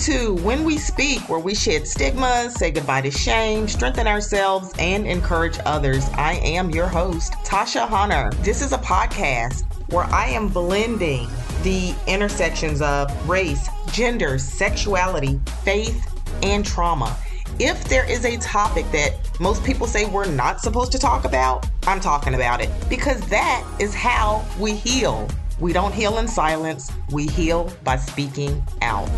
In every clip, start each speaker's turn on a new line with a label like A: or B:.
A: to When We Speak, where we shed stigmas, say goodbye to shame, strengthen ourselves, and encourage others. I am your host, Tasha Hunter. This is a podcast where I am blending the intersections of race, gender, sexuality, faith, and trauma. If there is a topic that most people say we're not supposed to talk about, I'm talking about it because that is how we heal. We don't heal in silence, we heal by speaking out.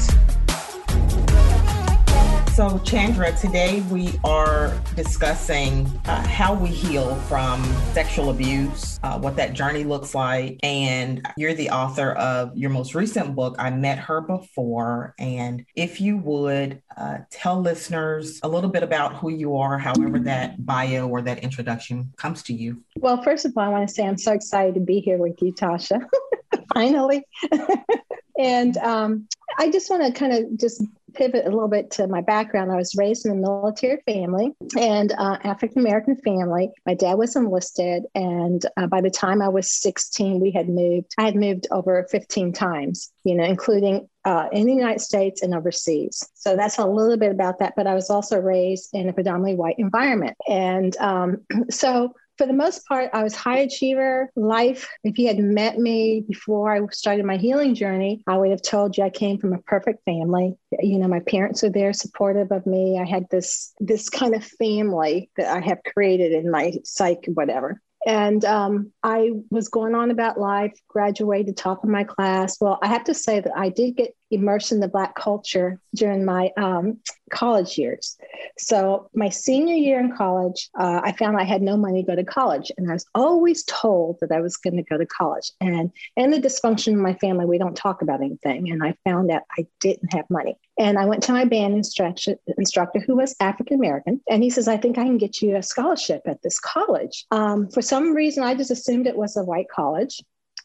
A: So, Chandra, today we are discussing uh, how we heal from sexual abuse, uh, what that journey looks like. And you're the author of your most recent book, I Met Her Before. And if you would uh, tell listeners a little bit about who you are, however that bio or that introduction comes to you.
B: Well, first of all, I want to say I'm so excited to be here with you, Tasha. Finally. and um, I just want to kind of just pivot a little bit to my background. I was raised in a military family and uh, African American family. My dad was enlisted, and uh, by the time I was 16, we had moved. I had moved over 15 times, you know, including uh, in the United States and overseas. So that's a little bit about that. But I was also raised in a predominantly white environment, and um, so for the most part, I was high achiever. Life, if you had met me before I started my healing journey, I would have told you I came from a perfect family. You know, my parents were there supportive of me. I had this this kind of family that I have created in my psyche, whatever. And um, I was going on about life, graduated top of my class. Well, I have to say that I did get immersed in the Black culture during my um, college years. So, my senior year in college, uh, I found I had no money to go to college. And I was always told that I was going to go to college. And in the dysfunction in my family, we don't talk about anything. And I found that I didn't have money. And I went to my band instructor, instructor who was African American. And he says, I think I can get you a scholarship at this college. Um, for some reason, I just assumed it was a white college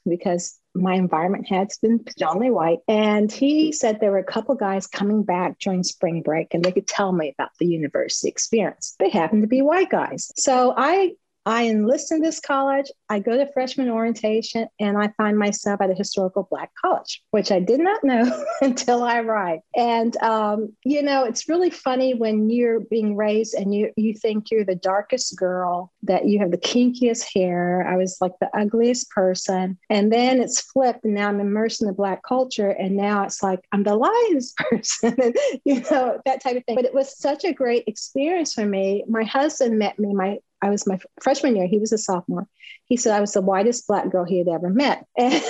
B: because my environment had been predominantly white. And he said there were a couple guys coming back during spring break and they could tell me about the university experience. They happened to be white guys. So I I enlist in this college. I go to freshman orientation and I find myself at a historical Black college, which I did not know until I arrived. And, um, you know, it's really funny when you're being raised and you, you think you're the darkest girl, that you have the kinkiest hair. I was like the ugliest person. And then it's flipped and now I'm immersed in the Black culture. And now it's like I'm the lightest person, and, you know, that type of thing. But it was such a great experience for me. My husband met me, my I was my freshman year. He was a sophomore. He said I was the whitest black girl he had ever met. And,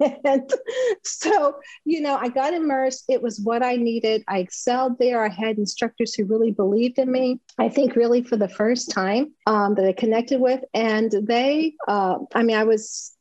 B: and so, you know, I got immersed. It was what I needed. I excelled there. I had instructors who really believed in me. I think really for the first time um, that I connected with. And they, uh, I mean, I was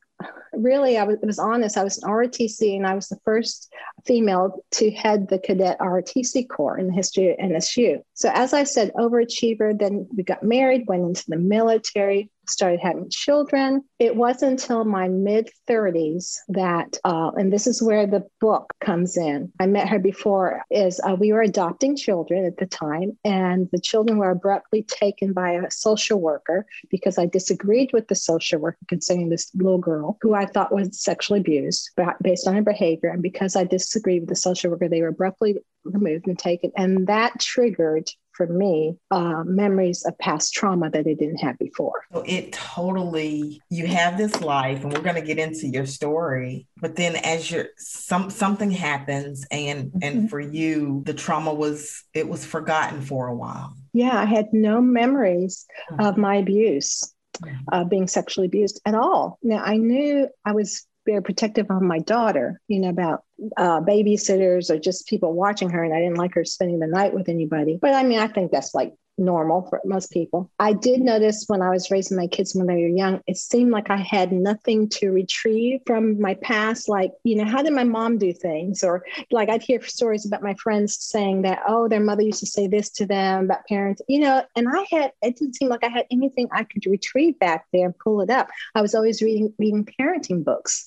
B: really, I was, was honest. I was an ROTC and I was the first female to head the cadet ROTC corps in the history of NSU. So, as I said, overachiever, then we got married, went into the military, started having children. It wasn't until my mid 30s that, uh, and this is where the book comes in. I met her before, is uh, we were adopting children at the time, and the children were abruptly taken by a social worker because I disagreed with the social worker concerning this little girl who I thought was sexually abused based on her behavior. And because I disagreed with the social worker, they were abruptly removed and taken. And that triggered for me uh, memories of past trauma that I didn't have before.
A: So it totally, you have this life, and we're going to get into your story. But then, as you're some something happens, and mm-hmm. and for you, the trauma was it was forgotten for a while.
B: Yeah, I had no memories mm-hmm. of my abuse. Uh, being sexually abused at all. Now I knew I was very protective of my daughter, you know, about uh, babysitters or just people watching her. And I didn't like her spending the night with anybody. But I mean, I think that's like normal for most people. I did notice when I was raising my kids when they were young, it seemed like I had nothing to retrieve from my past. Like, you know, how did my mom do things? Or like I'd hear stories about my friends saying that, oh, their mother used to say this to them about parents, you know, and I had, it didn't seem like I had anything I could retrieve back there and pull it up. I was always reading, reading parenting books.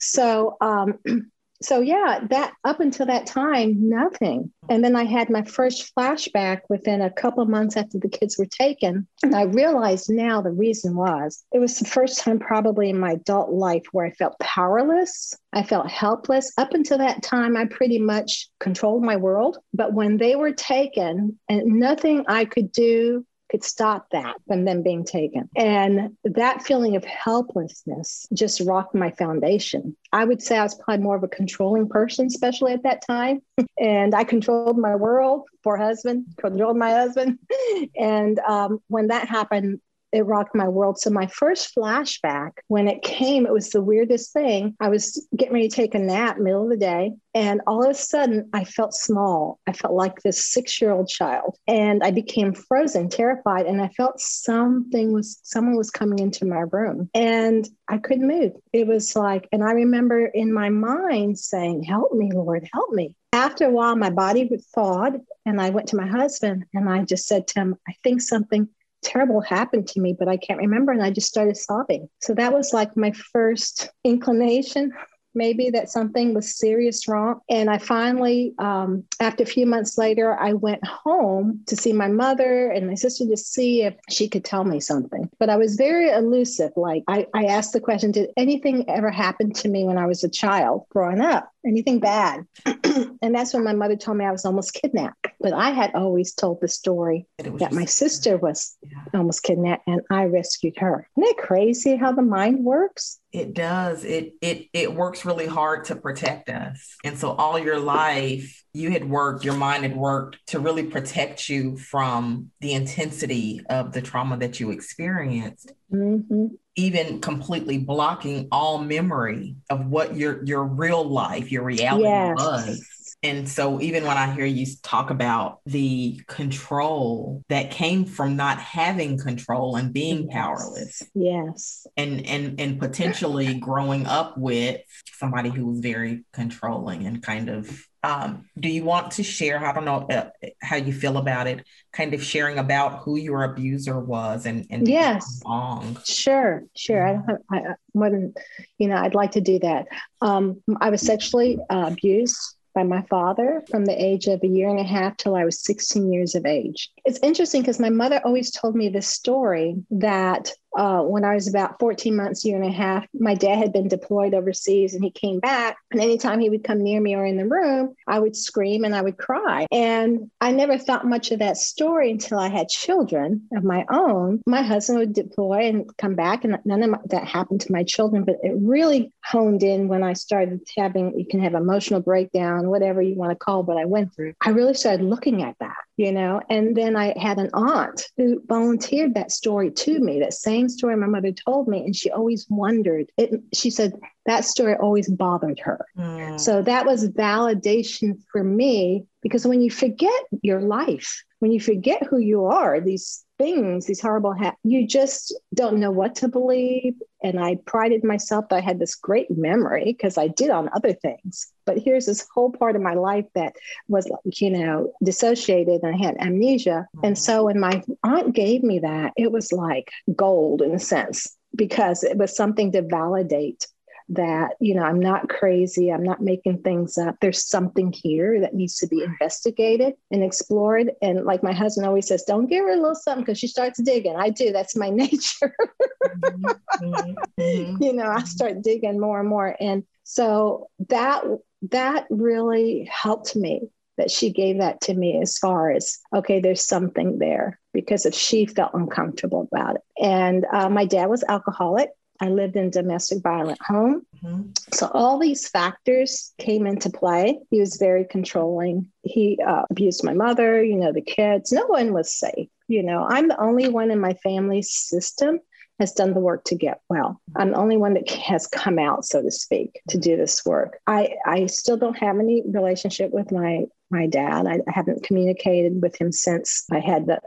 B: So, um, so yeah, that up until that time, nothing. And then I had my first flashback within a couple months after the kids were taken. And I realized now the reason was it was the first time probably in my adult life where I felt powerless. I felt helpless. Up until that time, I pretty much controlled my world. But when they were taken and nothing I could do could stop that from them being taken. And that feeling of helplessness just rocked my foundation. I would say I was probably more of a controlling person, especially at that time. and I controlled my world, poor husband, controlled my husband. and um, when that happened, it rocked my world. So my first flashback, when it came, it was the weirdest thing. I was getting ready to take a nap, middle of the day, and all of a sudden I felt small. I felt like this six-year-old child, and I became frozen, terrified, and I felt something was someone was coming into my room, and I couldn't move. It was like, and I remember in my mind saying, "Help me, Lord, help me." After a while, my body thawed, and I went to my husband, and I just said to him, "I think something." Terrible happened to me, but I can't remember. And I just started sobbing. So that was like my first inclination maybe that something was serious wrong. And I finally, um, after a few months later, I went home to see my mother and my sister to see if she could tell me something. But I was very elusive. Like I, I asked the question, did anything ever happen to me when I was a child growing up? Anything bad? and that's when my mother told me I was almost kidnapped. But I had always told the story that my sister was yeah. almost kidnapped and I rescued her. Isn't it crazy how the mind works?
A: It does. It it it works really hard to protect us. And so all your life you had worked, your mind had worked to really protect you from the intensity of the trauma that you experienced. Mm-hmm. Even completely blocking all memory of what your your real life, your reality yes. was and so, even when I hear you talk about the control that came from not having control and being yes. powerless,
B: yes,
A: and and and potentially growing up with somebody who was very controlling and kind of um, do you want to share i don't know uh, how you feel about it kind of sharing about who your abuser was and, and
B: yes long. sure sure i don't I, more than you know i'd like to do that um, i was sexually uh, abused by my father from the age of a year and a half till I was 16 years of age. It's interesting because my mother always told me this story that uh, when I was about 14 months, year and a half, my dad had been deployed overseas and he came back. And anytime he would come near me or in the room, I would scream and I would cry. And I never thought much of that story until I had children of my own. My husband would deploy and come back, and none of that happened to my children, but it really honed in when I started having, you can have emotional breakdown, whatever you want to call what I went through. I really started looking at that you know and then i had an aunt who volunteered that story to me that same story my mother told me and she always wondered it she said that story always bothered her mm. so that was validation for me because when you forget your life when you forget who you are these things, these horrible, ha- you just don't know what to believe. And I prided myself that I had this great memory because I did on other things. But here's this whole part of my life that was, you know, dissociated and I had amnesia. And so when my aunt gave me that, it was like gold in a sense because it was something to validate that you know i'm not crazy i'm not making things up. There's something here that needs to be investigated and explored. And like my husband always says don't give her a little something because she starts digging. I do that's my nature. Mm-hmm. mm-hmm. you know i start digging more and more. And so that that really helped me that she gave that to me as far as okay there's something there because if she felt uncomfortable about it. And uh, my dad was alcoholic I lived in domestic violent home. Mm-hmm. So all these factors came into play. He was very controlling. He uh, abused my mother, you know, the kids. No one was safe. You know, I'm the only one in my family system has done the work to get well. I'm the only one that has come out, so to speak, to do this work. I, I still don't have any relationship with my my dad. I, I haven't communicated with him since I had the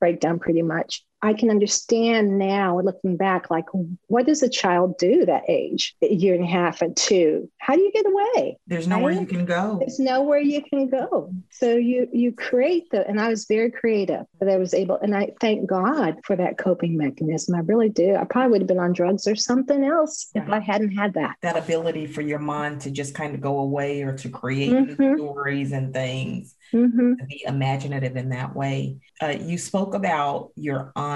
B: breakdown pretty much. I can understand now, looking back, like what does a child do that age, a year and a half and two? How do you get away?
A: There's nowhere you can go.
B: There's nowhere you can go. So you you create the, and I was very creative that I was able, and I thank God for that coping mechanism. I really do. I probably would have been on drugs or something else if I hadn't had that.
A: That ability for your mind to just kind of go away or to create mm-hmm. stories and things mm-hmm. be imaginative in that way. Uh, you spoke about your aunt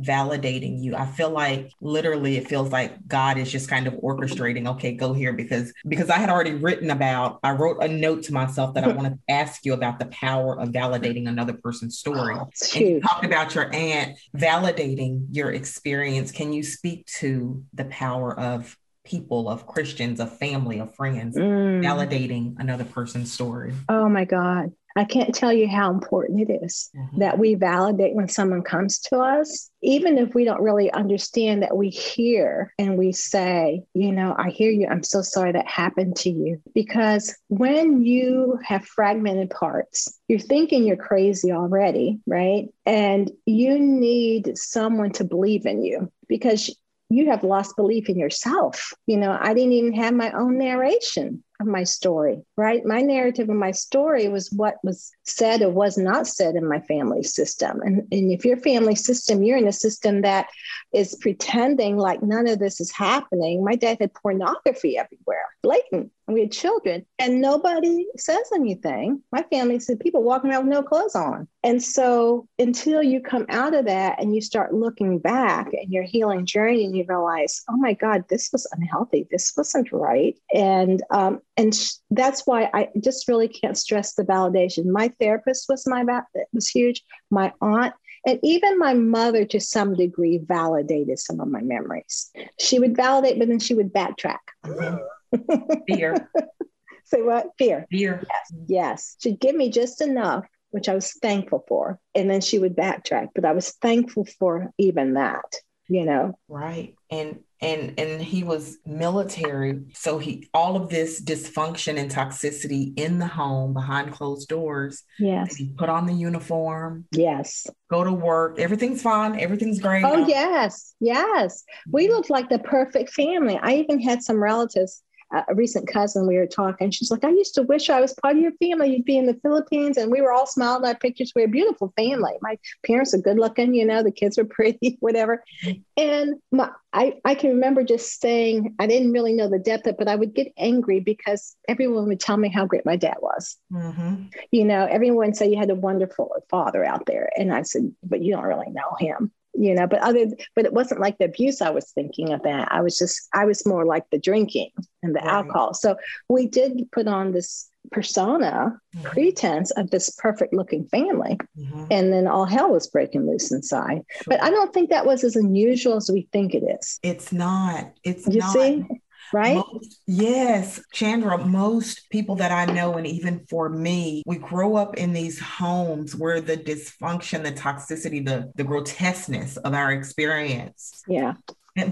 A: validating you. I feel like literally it feels like God is just kind of orchestrating, okay, go here because because I had already written about, I wrote a note to myself that I wanted to ask you about the power of validating another person's story. Oh, and you talked about your aunt validating your experience. Can you speak to the power of people, of Christians, of family, of friends, mm. validating another person's story.
B: Oh my God. I can't tell you how important it is mm-hmm. that we validate when someone comes to us, even if we don't really understand that we hear and we say, you know, I hear you. I'm so sorry that happened to you. Because when you have fragmented parts, you're thinking you're crazy already, right? And you need someone to believe in you because you have lost belief in yourself. You know, I didn't even have my own narration of my story, right? My narrative of my story was what was said or was not said in my family system. And, and if your family system, you're in a system that is pretending like none of this is happening. My dad had pornography everywhere, blatant. And we had children, and nobody says anything. My family said people walking around with no clothes on. And so until you come out of that and you start looking back in your healing journey and you realize, oh my God, this was unhealthy. This wasn't right. And um, and that's why I just really can't stress the validation. My therapist was my was huge. My aunt and even my mother, to some degree, validated some of my memories. She would validate, but then she would backtrack.
A: Mm-hmm. Fear.
B: Say what? Fear.
A: Fear.
B: Yes. yes. She'd give me just enough, which I was thankful for. And then she would backtrack, but I was thankful for even that, you know?
A: Right. And and and he was military. So he all of this dysfunction and toxicity in the home behind closed doors
B: yes.
A: he put on the uniform
B: yes.
A: go to work everything's fine everything's great.
B: Oh yes. Yes. We looked like the perfect family. I even had some relatives a recent cousin, we were talking. She's like, I used to wish I was part of your family. You'd be in the Philippines, and we were all smiling at pictures. We're a beautiful family. My parents are good looking, you know, the kids were pretty, whatever. And my, I, I can remember just saying, I didn't really know the depth of it, but I would get angry because everyone would tell me how great my dad was. Mm-hmm. You know, everyone say you had a wonderful father out there. And I said, but you don't really know him you know but other but it wasn't like the abuse i was thinking of that i was just i was more like the drinking and the right. alcohol so we did put on this persona mm-hmm. pretense of this perfect looking family mm-hmm. and then all hell was breaking loose inside sure. but i don't think that was as unusual as we think it is
A: it's not it's
B: you
A: not.
B: see right?
A: Most, yes, Chandra, most people that I know, and even for me, we grow up in these homes where the dysfunction, the toxicity, the, the grotesqueness of our experience.
B: Yeah.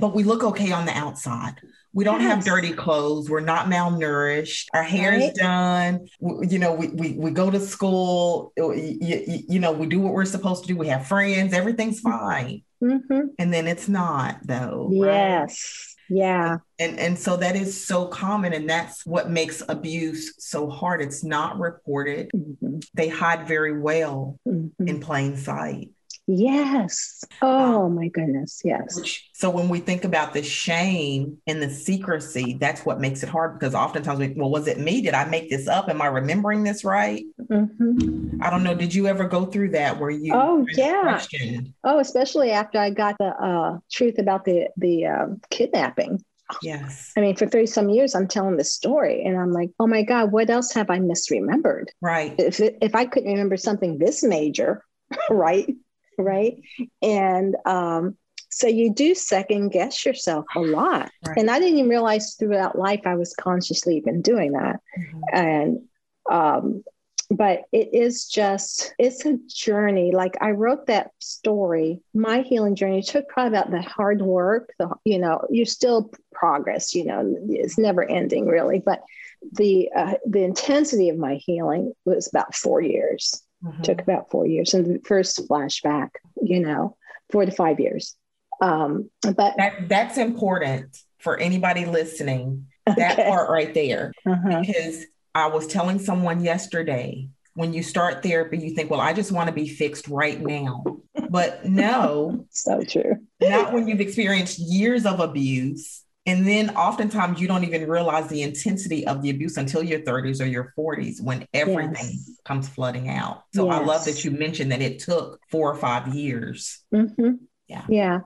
A: But we look okay on the outside. We don't yes. have dirty clothes. We're not malnourished. Our hair right. done. We, you know, we, we, we go to school. You, you, you, know, we do what we're supposed to do. We have friends. Everything's fine. Mm-hmm. And then it's not, though.
B: Yes. Right? Yeah.
A: And and so that is so common and that's what makes abuse so hard. It's not reported. Mm-hmm. They hide very well mm-hmm. in plain sight.
B: Yes. Oh my goodness. Yes.
A: Which, so when we think about the shame and the secrecy, that's what makes it hard because oftentimes we, well, was it me? Did I make this up? Am I remembering this right? Mm-hmm. I don't know. Did you ever go through that where you?
B: Oh yeah. Questioned? Oh, especially after I got the uh, truth about the the uh, kidnapping.
A: Yes.
B: I mean, for 30 some years, I'm telling this story and I'm like, oh my God, what else have I misremembered?
A: Right.
B: If, if I couldn't remember something this major, right? Right? And um, so you do second guess yourself a lot. Right. And I didn't even realize throughout life I was consciously even doing that. Mm-hmm. And um, but it is just it's a journey like i wrote that story my healing journey took probably about the hard work the you know you're still progress you know it's never ending really but the uh, the intensity of my healing was about four years mm-hmm. took about four years and the first flashback you know four to five years. Um, but
A: that, that's important for anybody listening. That okay. part right there, uh-huh. because I was telling someone yesterday when you start therapy, you think, well, I just want to be fixed right now. But no,
B: so true.
A: not when you've experienced years of abuse. And then oftentimes you don't even realize the intensity of the abuse until your 30s or your 40s when everything yes. comes flooding out. So yes. I love that you mentioned that it took four or five years.
B: Mm-hmm. Yeah. Yeah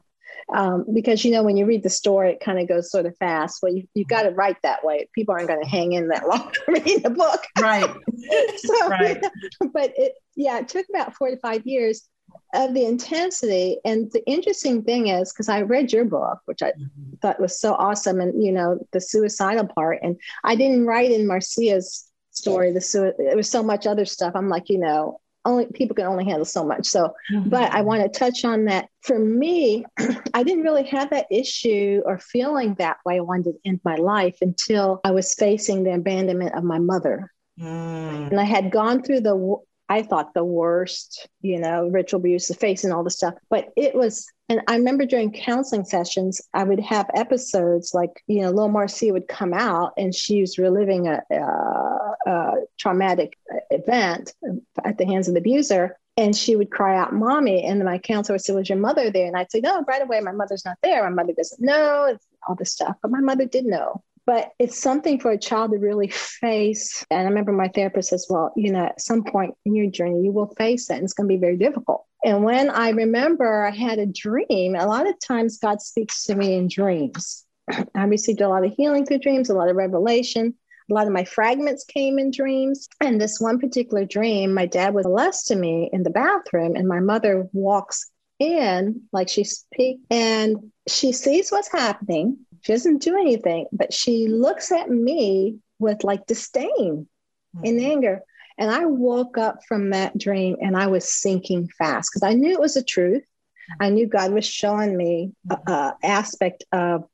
B: um, because you know when you read the story it kind of goes sort of fast well you, you got to write that way people aren't going to hang in that long reading the book
A: right
B: so, right but it yeah it took about four to five years of the intensity and the interesting thing is because i read your book which i mm-hmm. thought was so awesome and you know the suicidal part and i didn't write in marcia's story the su- there was so much other stuff i'm like you know only people can only handle so much. So, mm-hmm. but I want to touch on that. For me, I didn't really have that issue or feeling that way. I wanted to end my life until I was facing the abandonment of my mother. Mm. And I had gone through the, I thought the worst, you know, ritual abuse, the face and all the stuff. But it was, and I remember during counseling sessions, I would have episodes like, you know, Lil Marcia would come out and she was reliving a, a, a traumatic event at the hands of the abuser. And she would cry out, Mommy. And my counselor would say, Was your mother there? And I'd say, No, right away, my mother's not there. My mother doesn't know, all this stuff. But my mother did know. But it's something for a child to really face. And I remember my therapist says, Well, you know, at some point in your journey, you will face it, and it's going to be very difficult. And when I remember I had a dream, a lot of times God speaks to me in dreams. I received a lot of healing through dreams, a lot of revelation a lot of my fragments came in dreams. And this one particular dream, my dad was molesting me in the bathroom, and my mother walks in like she's peeked and she sees what's happening. She doesn't do anything, but she looks at me with like disdain mm-hmm. and anger. And I woke up from that dream and I was sinking fast because I knew it was the truth. I knew God was showing me a, aspect of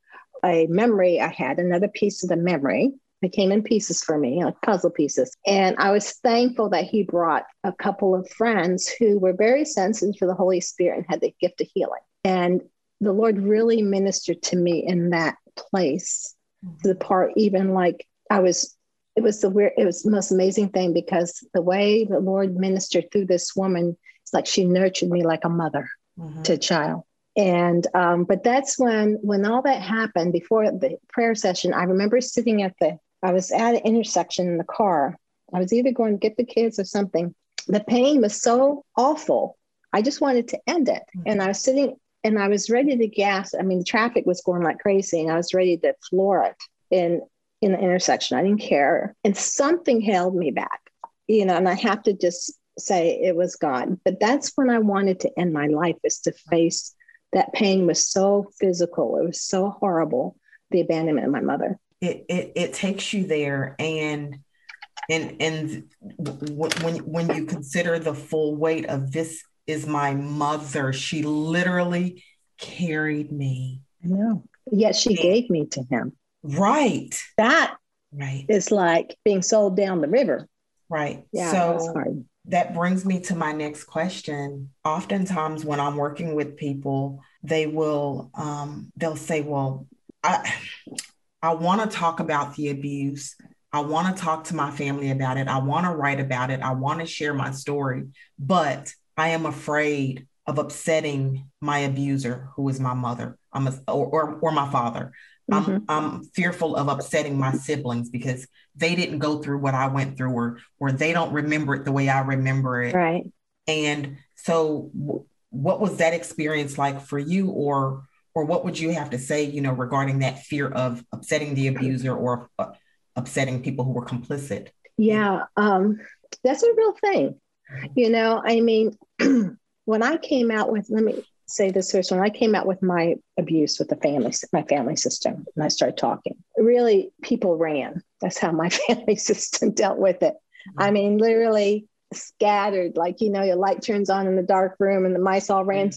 B: a memory I had, another piece of the memory it came in pieces for me, like puzzle pieces. And I was thankful that he brought a couple of friends who were very sensitive to the Holy Spirit and had the gift of healing. And the Lord really ministered to me in that place. Mm-hmm. The part, even like I was, it was the weird, it was the most amazing thing because the way the Lord ministered through this woman, it's like she nurtured me like a mother mm-hmm. to a child and um, but that's when when all that happened before the prayer session i remember sitting at the I was at an intersection in the car. I was either going to get the kids or something. The pain was so awful. I just wanted to end it. Mm-hmm. And I was sitting and I was ready to gas. I mean, the traffic was going like crazy and I was ready to floor it in in the intersection. I didn't care. And something held me back, you know, and I have to just say it was God. But that's when I wanted to end my life is to face that pain was so physical. It was so horrible, the abandonment of my mother
A: it it, it takes you there and and and when when you consider the full weight of this is my mother. She literally carried me.
B: I know yet she and, gave me to him.
A: Right.
B: That
A: right.
B: is like being sold down the river.
A: Right. Yeah so that brings me to my next question. Oftentimes when i'm working with people they will um, they'll say well I, I want to talk about the abuse. I want to talk to my family about it. I want to write about it. I want to share my story, but I am afraid of upsetting my abuser, who is my mother, I'm a, or, or, or my father. Mm-hmm. I'm, I'm fearful of upsetting my siblings because they didn't go through what I went through, or or they don't remember it the way I remember it.
B: Right.
A: And so, w- what was that experience like for you, or or what would you have to say you know regarding that fear of upsetting the abuser or uh, upsetting people who were complicit
B: yeah um, that's a real thing you know i mean when i came out with let me say this first when i came out with my abuse with the family my family system and i started talking really people ran. That's how my family system dealt with it. Mm-hmm. i mean literally scattered like you know your light turns on in the dark room and the mice all ran.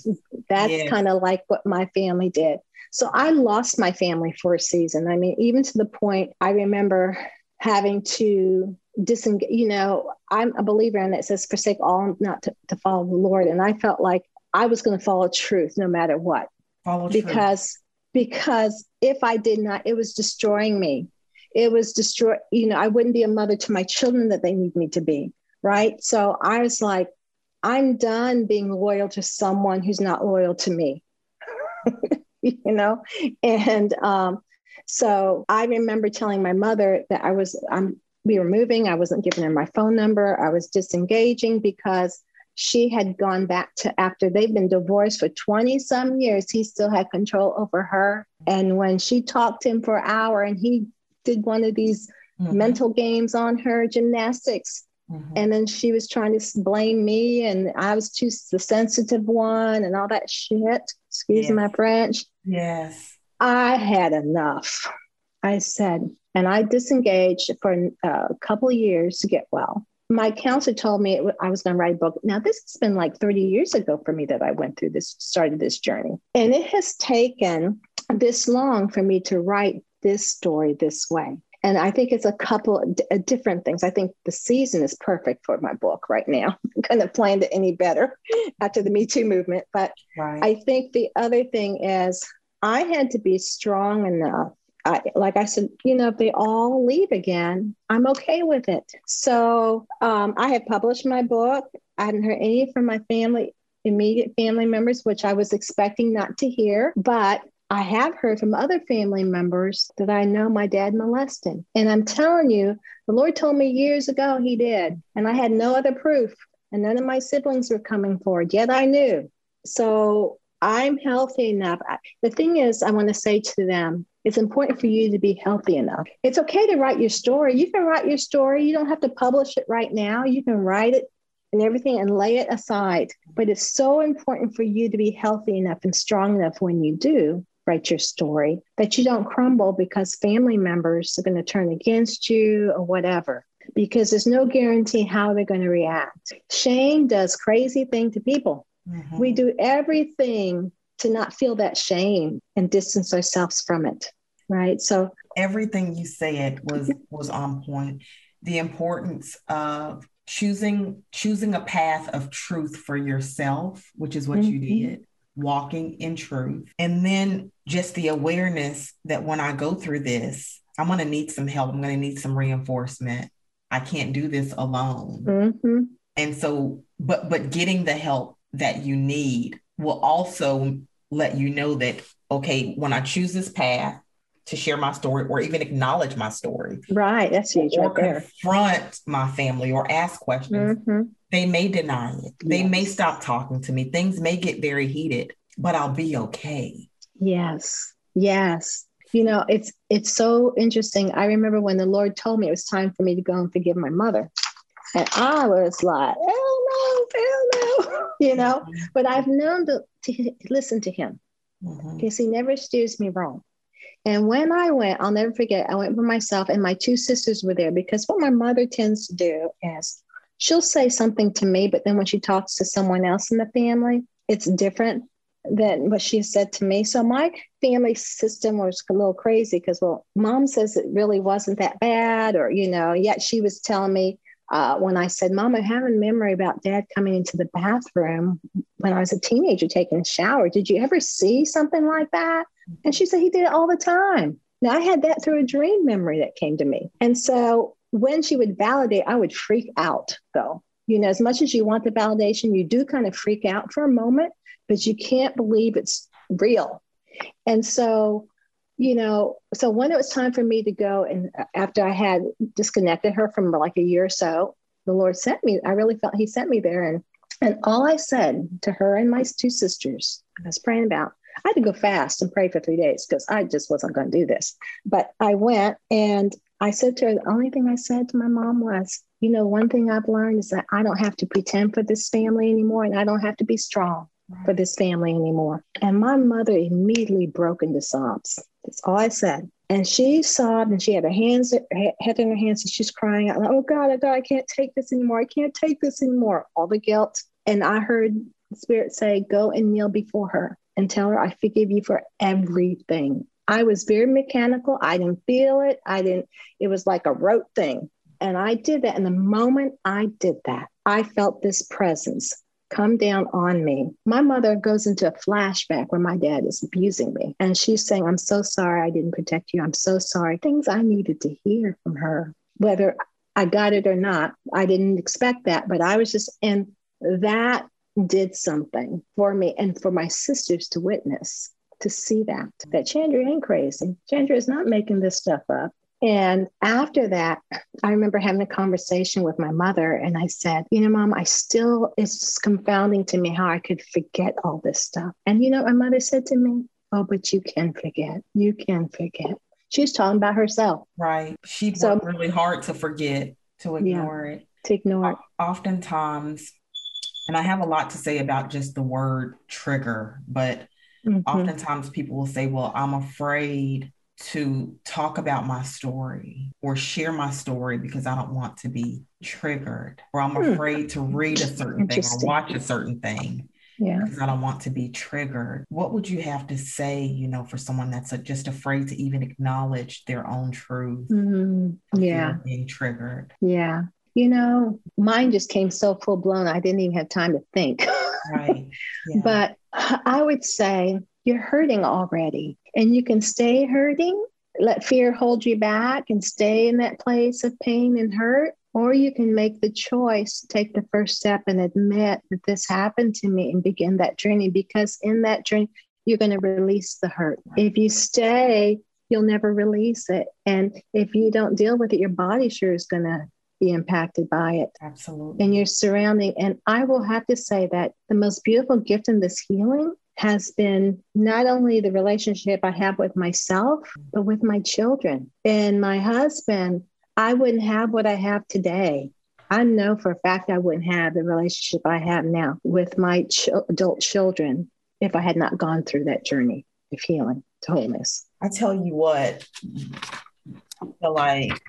B: That's yes. kind of like what my family did. So i lost my family for a season. I mean even to the point i remember having to disengage you know i'm a believer in it says forsake all not to, to follow the lord and i felt like I was going to follow truth no matter what.
A: Follow
B: because
A: truth.
B: because if I did not, it was destroying me. It was destroy. You know, I wouldn't be a mother to my children that they need me to be. Right. So I was like, I'm done being loyal to someone who's not loyal to me. you know, and um, so I remember telling my mother that I was I'm we were moving. I wasn't giving her my phone number. I was disengaging because she had gone back to after they've been divorced for 20 some years, he still had control over her. And when she talked to him for an hour and he did one of these mm-hmm. mental games on her, gymnastics, mm-hmm. and then she was trying to blame me and I was too the sensitive one and all that shit. Excuse yes. my French.
A: Yes.
B: I had enough. I said, and I disengaged for uh, a couple of years to get well. My counselor told me I was going to write a book. Now, this has been like 30 years ago for me that I went through this, started this journey. And it has taken this long for me to write this story this way. And I think it's a couple of d- uh, different things. I think the season is perfect for my book right now. I couldn't have planned it any better after the Me Too movement. But right. I think the other thing is I had to be strong enough I, like I said, you know, if they all leave again, I'm okay with it. So um, I had published my book. I hadn't heard any from my family, immediate family members, which I was expecting not to hear. But I have heard from other family members that I know my dad molested. And I'm telling you, the Lord told me years ago he did. And I had no other proof. And none of my siblings were coming forward, yet I knew. So I'm healthy enough. The thing is, I want to say to them, it's important for you to be healthy enough. It's okay to write your story. You can write your story. You don't have to publish it right now. You can write it and everything and lay it aside. But it's so important for you to be healthy enough and strong enough when you do write your story that you don't crumble because family members are going to turn against you or whatever because there's no guarantee how they're going to react. Shame does crazy things to people. Mm-hmm. We do everything to not feel that shame and distance ourselves from it right? So
A: everything you said was was on point. The importance of choosing choosing a path of truth for yourself which is what mm-hmm. you did walking in truth. And then just the awareness that when i go through this i'm going to need some help. I'm going to need some reinforcement. I can't do this alone. Mm-hmm. and so but but getting the help that you need will also let you know that, okay, when I choose this path to share my story or even acknowledge my story.
B: Right. That's huge or right there.
A: confront my family or ask questions. Mm-hmm. They may deny it. Yes. They may stop talking to me. Things may get very heated, but I'll be okay.
B: Yes. Yes. You know, it's it's so interesting. I remember when the Lord told me it was time for me to go and forgive my mother. And I was like, hell no, hell no, you know. Mm-hmm. But I've known to, to listen to him mm-hmm. because he never steers me wrong. And when I went, I'll never forget, I went by myself and my two sisters were there because what my mother tends to do is she'll say something to me, but then when she talks to someone else in the family, it's different than what she said to me. So my family system was a little crazy because, well, mom says it really wasn't that bad, or, you know, yet she was telling me, uh, when I said, Mom, I have a memory about dad coming into the bathroom when I was a teenager taking a shower. Did you ever see something like that? And she said, He did it all the time. Now, I had that through a dream memory that came to me. And so when she would validate, I would freak out, though. You know, as much as you want the validation, you do kind of freak out for a moment, but you can't believe it's real. And so you know, so when it was time for me to go, and uh, after I had disconnected her from like a year or so, the Lord sent me. I really felt He sent me there, and and all I said to her and my two sisters, I was praying about. I had to go fast and pray for three days because I just wasn't going to do this. But I went and I said to her, the only thing I said to my mom was, you know, one thing I've learned is that I don't have to pretend for this family anymore, and I don't have to be strong for this family anymore. And my mother immediately broke into sobs. That's all I said. And she sobbed and she had her hands, head in her hands, and she's crying out, Oh God, oh God, I can't take this anymore. I can't take this anymore. All the guilt. And I heard the Spirit say, Go and kneel before her and tell her, I forgive you for everything. I was very mechanical. I didn't feel it. I didn't, it was like a rote thing. And I did that. And the moment I did that, I felt this presence come down on me. My mother goes into a flashback where my dad is abusing me. And she's saying, I'm so sorry I didn't protect you. I'm so sorry. Things I needed to hear from her, whether I got it or not. I didn't expect that, but I was just, and that did something for me and for my sisters to witness, to see that, that Chandra ain't crazy. Chandra is not making this stuff up. And after that, I remember having a conversation with my mother, and I said, You know, mom, I still, it's confounding to me how I could forget all this stuff. And, you know, my mother said to me, Oh, but you can forget. You can forget. She's talking about herself.
A: Right. She so, worked really hard to forget, to ignore yeah, it.
B: To ignore it.
A: Oftentimes, and I have a lot to say about just the word trigger, but mm-hmm. oftentimes people will say, Well, I'm afraid to talk about my story or share my story because I don't want to be triggered or I'm hmm. afraid to read a certain thing or watch a certain thing.
B: Yeah.
A: Because I don't want to be triggered. What would you have to say, you know, for someone that's just afraid to even acknowledge their own truth?
B: Mm, yeah.
A: Being triggered.
B: Yeah. You know, mine just came so full blown, I didn't even have time to think.
A: Right.
B: Yeah. but I would say you're hurting already and you can stay hurting let fear hold you back and stay in that place of pain and hurt or you can make the choice take the first step and admit that this happened to me and begin that journey because in that journey you're going to release the hurt if you stay you'll never release it and if you don't deal with it your body sure is going to be impacted by it.
A: Absolutely.
B: And your surrounding. And I will have to say that the most beautiful gift in this healing has been not only the relationship I have with myself, but with my children and my husband. I wouldn't have what I have today. I know for a fact I wouldn't have the relationship I have now with my ch- adult children if I had not gone through that journey of healing to wholeness.
A: I tell you what, I feel like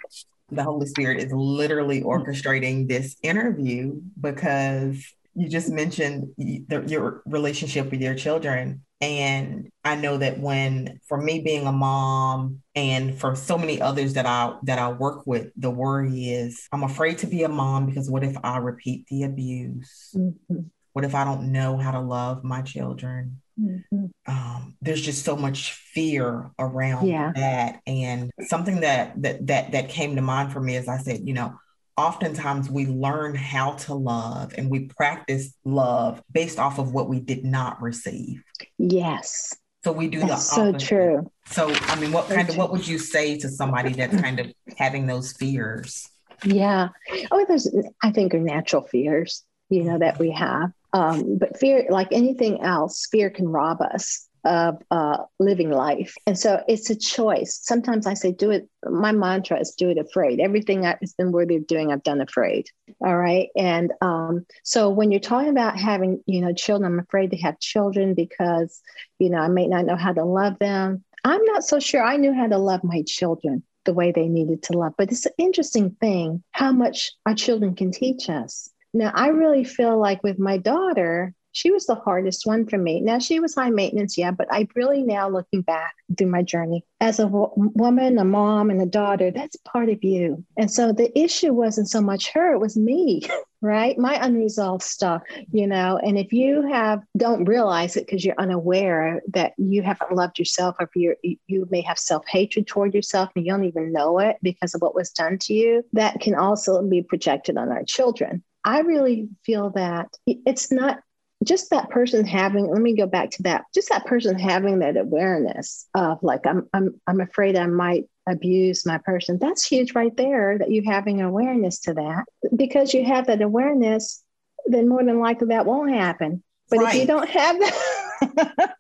A: the Holy Spirit is literally orchestrating this interview because you just mentioned the, your relationship with your children. And I know that when, for me being a mom, and for so many others that I that I work with, the worry is I'm afraid to be a mom because what if I repeat the abuse? Mm-hmm. What if I don't know how to love my children? Mm-hmm. Um, there's just so much fear around yeah. that, and something that that that that came to mind for me as I said, you know, oftentimes we learn how to love and we practice love based off of what we did not receive.
B: Yes.
A: So we do
B: that's the opposite. so true.
A: So I mean, what kind of what would you say to somebody that's kind of having those fears?
B: Yeah. Oh, there's I think are natural fears, you know, that we have. Um, but fear, like anything else, fear can rob us of uh, living life. And so it's a choice. Sometimes I say, do it. My mantra is do it afraid. Everything I've been worthy of doing, I've done afraid. All right. And um, so when you're talking about having, you know, children, I'm afraid to have children because, you know, I may not know how to love them. I'm not so sure I knew how to love my children the way they needed to love. But it's an interesting thing how much our children can teach us. Now, I really feel like with my daughter, she was the hardest one for me. Now, she was high maintenance, yeah, but I really now looking back through my journey as a woman, a mom, and a daughter, that's part of you. And so the issue wasn't so much her, it was me, right? My unresolved stuff, you know. And if you have, don't realize it because you're unaware that you haven't loved yourself, or you you may have self hatred toward yourself and you don't even know it because of what was done to you, that can also be projected on our children. I really feel that it's not just that person having let me go back to that just that person having that awareness of like i'm i'm i'm afraid i might abuse my person. That's huge right there that you having awareness to that. Because you have that awareness then more than likely that won't happen. But right. if you don't have that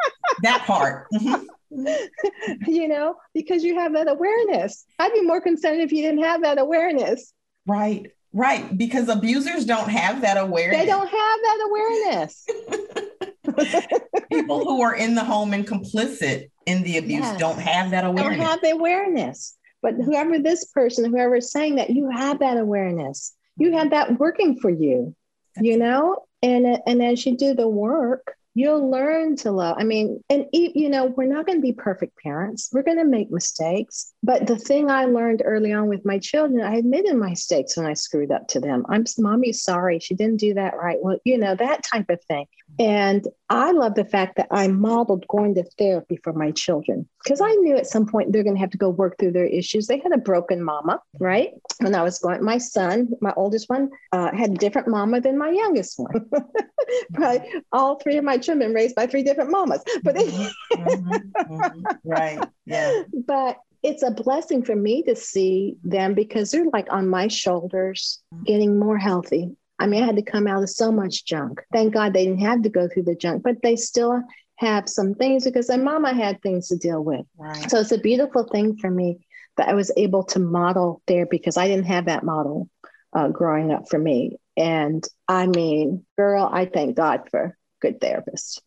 A: that part. Mm-hmm.
B: you know because you have that awareness. I'd be more concerned if you didn't have that awareness.
A: Right Right, because abusers don't have that awareness.
B: They don't have that awareness.
A: People who are in the home and complicit in the abuse don't have that awareness.
B: Don't have the awareness. But whoever this person, whoever is saying that, you have that awareness. You have that working for you, That's you know? And, and as you do the work, you'll learn to love. I mean, and you know, we're not going to be perfect parents. We're going to make mistakes. But the thing I learned early on with my children, I admitted my mistakes when I screwed up to them. I'm mommy sorry. She didn't do that right. Well, you know, that type of thing. And I love the fact that I modeled going to therapy for my children because I knew at some point they're going to have to go work through their issues. They had a broken mama, right? When I was going, my son, my oldest one, uh, had a different mama than my youngest one. but all three of my children raised by three different mamas. But
A: mm-hmm, mm-hmm, mm-hmm. right, yeah.
B: But it's a blessing for me to see them because they're like on my shoulders, getting more healthy, I mean, I had to come out of so much junk. Thank God they didn't have to go through the junk, but they still have some things because their mama had things to deal with. Right. So it's a beautiful thing for me that I was able to model there because I didn't have that model uh, growing up for me. And I mean, girl, I thank God for good therapist.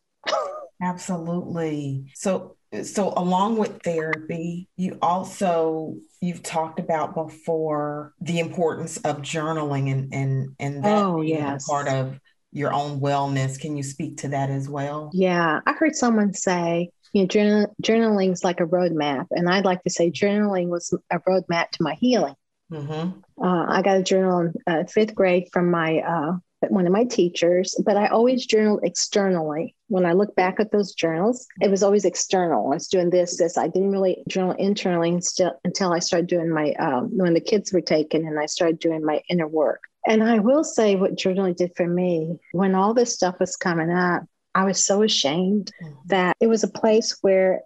A: Absolutely. So so along with therapy you also you've talked about before the importance of journaling and and and that
B: oh, yes.
A: part of your own wellness can you speak to that as well
B: yeah i heard someone say you know journal, journaling is like a roadmap and i'd like to say journaling was a roadmap to my healing mm-hmm. uh, i got a journal in uh, fifth grade from my uh, one of my teachers, but I always journaled externally. When I look back at those journals, it was always external. I was doing this, this. I didn't really journal internally until, until I started doing my, um, when the kids were taken and I started doing my inner work. And I will say what journaling did for me when all this stuff was coming up, I was so ashamed mm-hmm. that it was a place where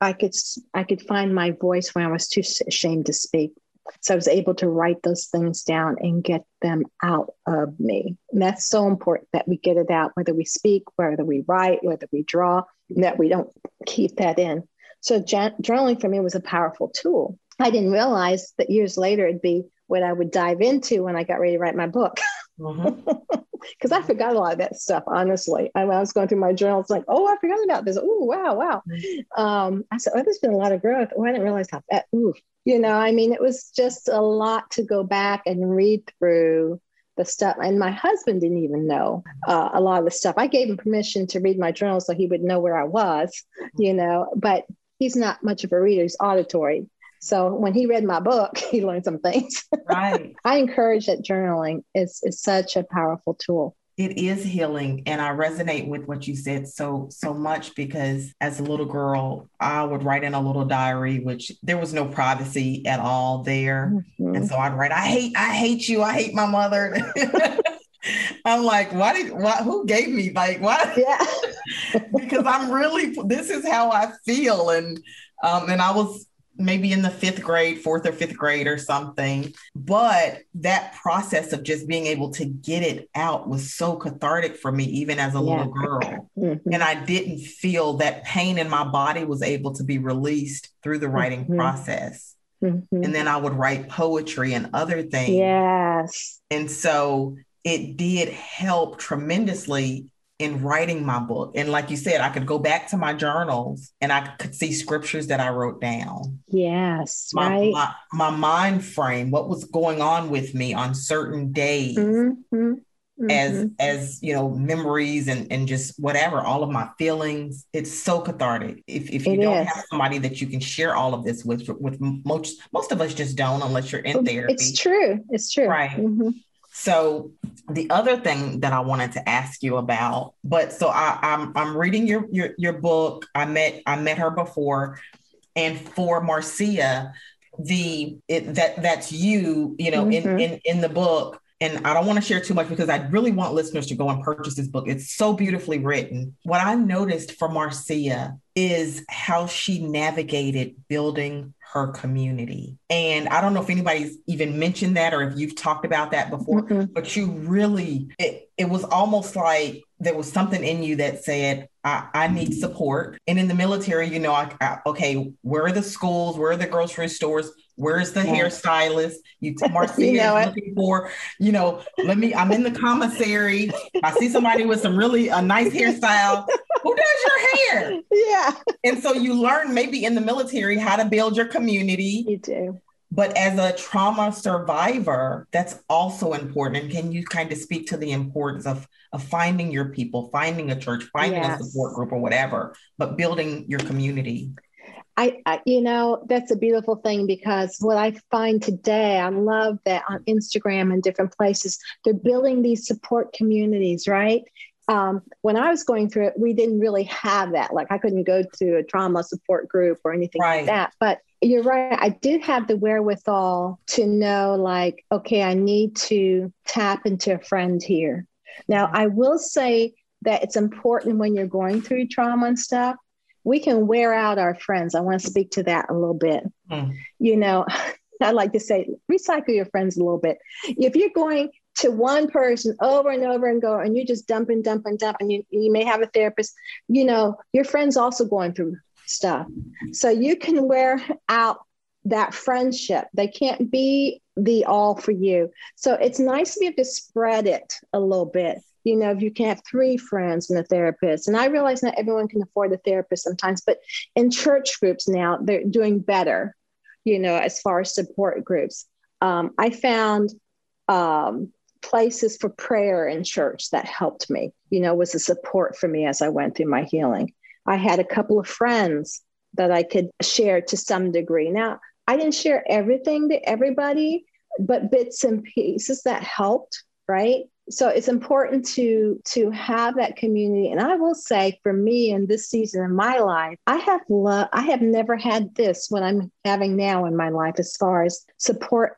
B: I could I could find my voice when I was too ashamed to speak. So I was able to write those things down and get them out of me. And that's so important that we get it out, whether we speak, whether we write, whether we draw, that we don't keep that in. So journaling for me was a powerful tool. I didn't realize that years later it'd be what I would dive into when I got ready to write my book. Because mm-hmm. I forgot a lot of that stuff, honestly. I, I was going through my journals, like, oh, I forgot about this. Oh, wow, wow. Mm-hmm. Um, I said, oh, there's been a lot of growth. Oh, I didn't realize how that, ooh, you know i mean it was just a lot to go back and read through the stuff and my husband didn't even know uh, a lot of the stuff. I gave him permission to read my journal so he would know where i was you know but he's not much of a reader he's auditory. So when he read my book he learned some things.
A: Right.
B: I encourage that journaling is, is such a powerful tool
A: it is healing and i resonate with what you said so so much because as a little girl i would write in a little diary which there was no privacy at all there. Mm-hmm. and so i'd write i hate i hate you i hate my mother. I'm like why did why who gave me like why?
B: Yeah.
A: Because i'm really this is how i feel and um and i was maybe in the fifth grade, fourth or fifth grade or something. But that process of just being able to get it out was so cathartic for me, even as a yeah. little girl. Mm-hmm. And I didn't feel that pain in my body was able to be released through the writing mm-hmm. process. Mm-hmm. And then I would write poetry and other things.
B: Yes.
A: And so it did help tremendously in writing my book. And like you said, I could go back to my journals and I could see scriptures that I wrote down.
B: Yes,
A: my,
B: right.
A: My, my mind frame, what was going on with me on certain days. Mm-hmm. Mm-hmm. As as you know, memories and and just whatever, all of my feelings. It's so cathartic. If if you it don't is. have somebody that you can share all of this with, with most most of us just don't unless you're in therapy.
B: It's true. It's true.
A: Right. Mm-hmm. So the other thing that I wanted to ask you about, but so I, am I'm, I'm reading your, your your book. I met I met her before, and for Marcia, the it, that that's you, you know, mm-hmm. in, in in the book. And I don't want to share too much because I really want listeners to go and purchase this book. It's so beautifully written. What I noticed for Marcia is how she navigated building her community. And I don't know if anybody's even mentioned that or if you've talked about that before, mm-hmm. but you really, it, it was almost like there was something in you that said, I, I need support. And in the military, you know, I, I, okay, where are the schools? Where are the grocery stores? Where's the yeah. hairstylist? You Marcia you know looking for, you know, let me, I'm in the commissary. I see somebody with some really a nice hairstyle. Who does your hair?
B: Yeah.
A: And so you learn maybe in the military how to build your community.
B: You do.
A: But as a trauma survivor, that's also important. And can you kind of speak to the importance of, of finding your people, finding a church, finding yes. a support group or whatever, but building your community?
B: I, I, you know, that's a beautiful thing because what I find today, I love that on Instagram and different places, they're building these support communities, right? um, when I was going through it, we didn't really have that. Like I couldn't go to a trauma support group or anything right. like that. But you're right. I did have the wherewithal to know, like, okay, I need to tap into a friend here. Now, I will say that it's important when you're going through trauma and stuff. We can wear out our friends. I want to speak to that a little bit. Mm. You know, I like to say, recycle your friends a little bit. If you're going to one person over and over and go, and you're just dumping, dumping, dumping. You, you may have a therapist, you know, your friend's also going through stuff. So you can wear out that friendship. They can't be the all for you. So it's nice to be able to spread it a little bit. You know, if you can have three friends and a therapist. And I realize not everyone can afford a therapist sometimes, but in church groups now, they're doing better, you know, as far as support groups. Um, I found um, places for prayer in church that helped me, you know, was a support for me as I went through my healing. I had a couple of friends that I could share to some degree. Now, I didn't share everything to everybody, but bits and pieces that helped, right? So it's important to to have that community. And I will say for me in this season in my life, I have lo- I have never had this what I'm having now in my life as far as support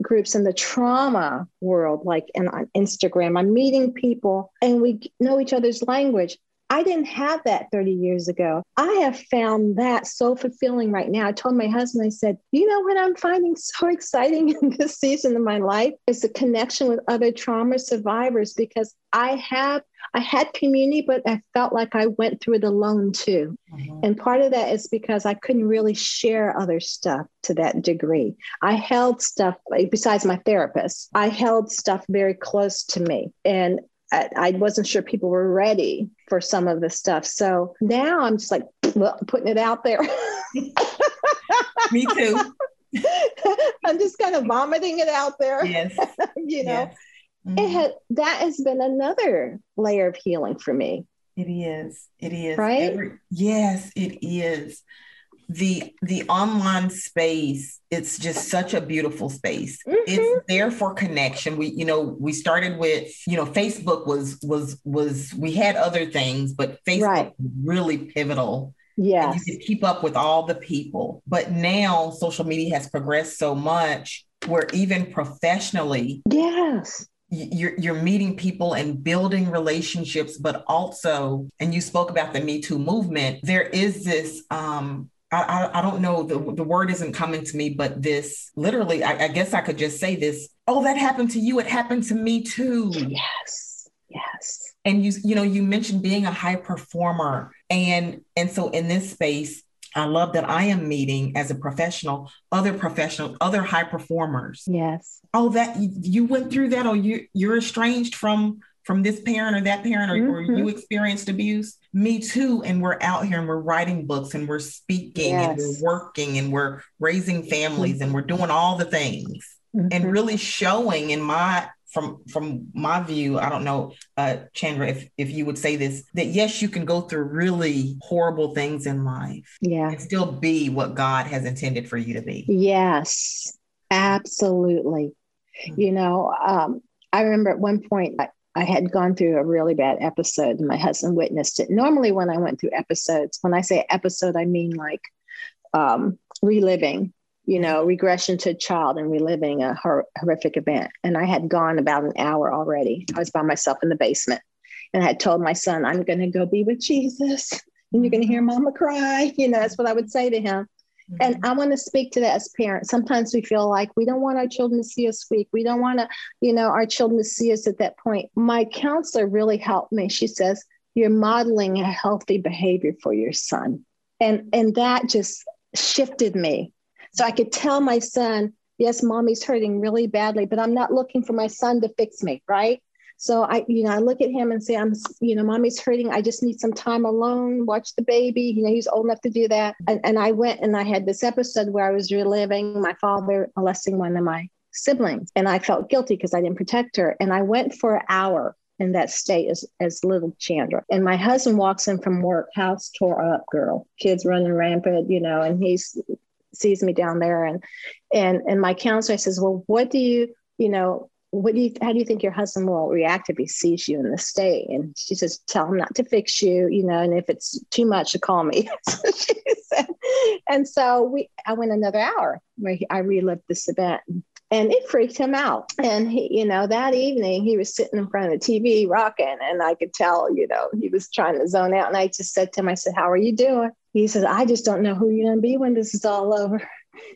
B: groups in the trauma world, like in, on Instagram. I'm meeting people and we know each other's language. I didn't have that 30 years ago. I have found that so fulfilling right now. I told my husband, I said, you know what I'm finding so exciting in this season of my life is the connection with other trauma survivors because I have I had community, but I felt like I went through it alone too. Mm-hmm. And part of that is because I couldn't really share other stuff to that degree. I held stuff, besides my therapist, I held stuff very close to me. And I, wasn't sure people were ready for some of the stuff. So now I'm just like, putting it out there.
A: me too.
B: I'm just kind of vomiting it out there.
A: Yes.
B: you know, yes. Mm-hmm. it had that has been another layer of healing for me.
A: It is. It is.
B: Right? Every,
A: yes, it is. The the online space, it's just such a beautiful space. Mm-hmm. It's there for connection. We, you know, we started with, you know, Facebook was was was we had other things, but Facebook right. really pivotal
B: Yes.
A: you could keep up with all the people. But now social media has progressed so much where even professionally,
B: yes,
A: you're you're meeting people and building relationships but also and you spoke about the me too movement there is this um I, I, don't know. The, the word isn't coming to me but this literally I, I guess i could just say this. Oh that happened to you. It happened to me too.
B: Yes yes.
A: And you you know you mentioned being a high performer. And and so in this space I love that I am meeting as a professional, other professional, other high performers.
B: Yes.
A: Oh, that you went through that, or you you're estranged from from this parent or that parent, or, mm-hmm. or you experienced abuse. Me too. And we're out here and we're writing books and we're speaking yes. and we're working and we're raising families mm-hmm. and we're doing all the things mm-hmm. and really showing in my from from my view, I don't know, uh, Chandra, if if you would say this, that yes, you can go through really horrible things in life,
B: yeah,
A: and still be what God has intended for you to be.
B: Yes, absolutely. Mm-hmm. You know, um, I remember at one point I, had gone through a really bad episode, and my husband witnessed it. Normally, when I went through episodes, when I say episode, I mean like um, reliving you know, regression to a child and reliving a hor- horrific event. And I had gone about an hour already. I was by myself in the basement and I had told my son, I'm going to go be with Jesus and you're going to hear mama cry. You know, that's what I would say to him. Mm-hmm. And I want to speak to that as parents. Sometimes we feel like we don't want our children to see us weak. We don't want to, you know, our children to see us at that point. My counselor really helped me. She says, You're modeling a healthy behavior for your son. And and that just shifted me so I could tell my son, yes, mommy's hurting really badly, but I'm not looking for my son to fix me, right? So I, you know, I look at him and say, I'm, you know, mommy's hurting. I just need some time alone, watch the baby. You know, he's old enough to do that. And, and I went and I had this episode where I was reliving my father molesting one of my siblings. And I felt guilty because I didn't protect her. And I went for an hour in that state as, as little Chandra. And my husband walks in from work, house tore up, girl, kids running rampant, you know, and he's sees me down there and and and my counselor says, Well, what do you, you know, what do you how do you think your husband will react if he sees you in the state? And she says tell him not to fix you you know and if it's too much to call me. So said. And so we i went another hour where i relived this event and it freaked him out. And he you know that evening he was sitting in front of the tv rocking and i could tell you know he was trying to zone out. And i just said to him i said how are you doing? He says i just don't know who you're going to be when this is all over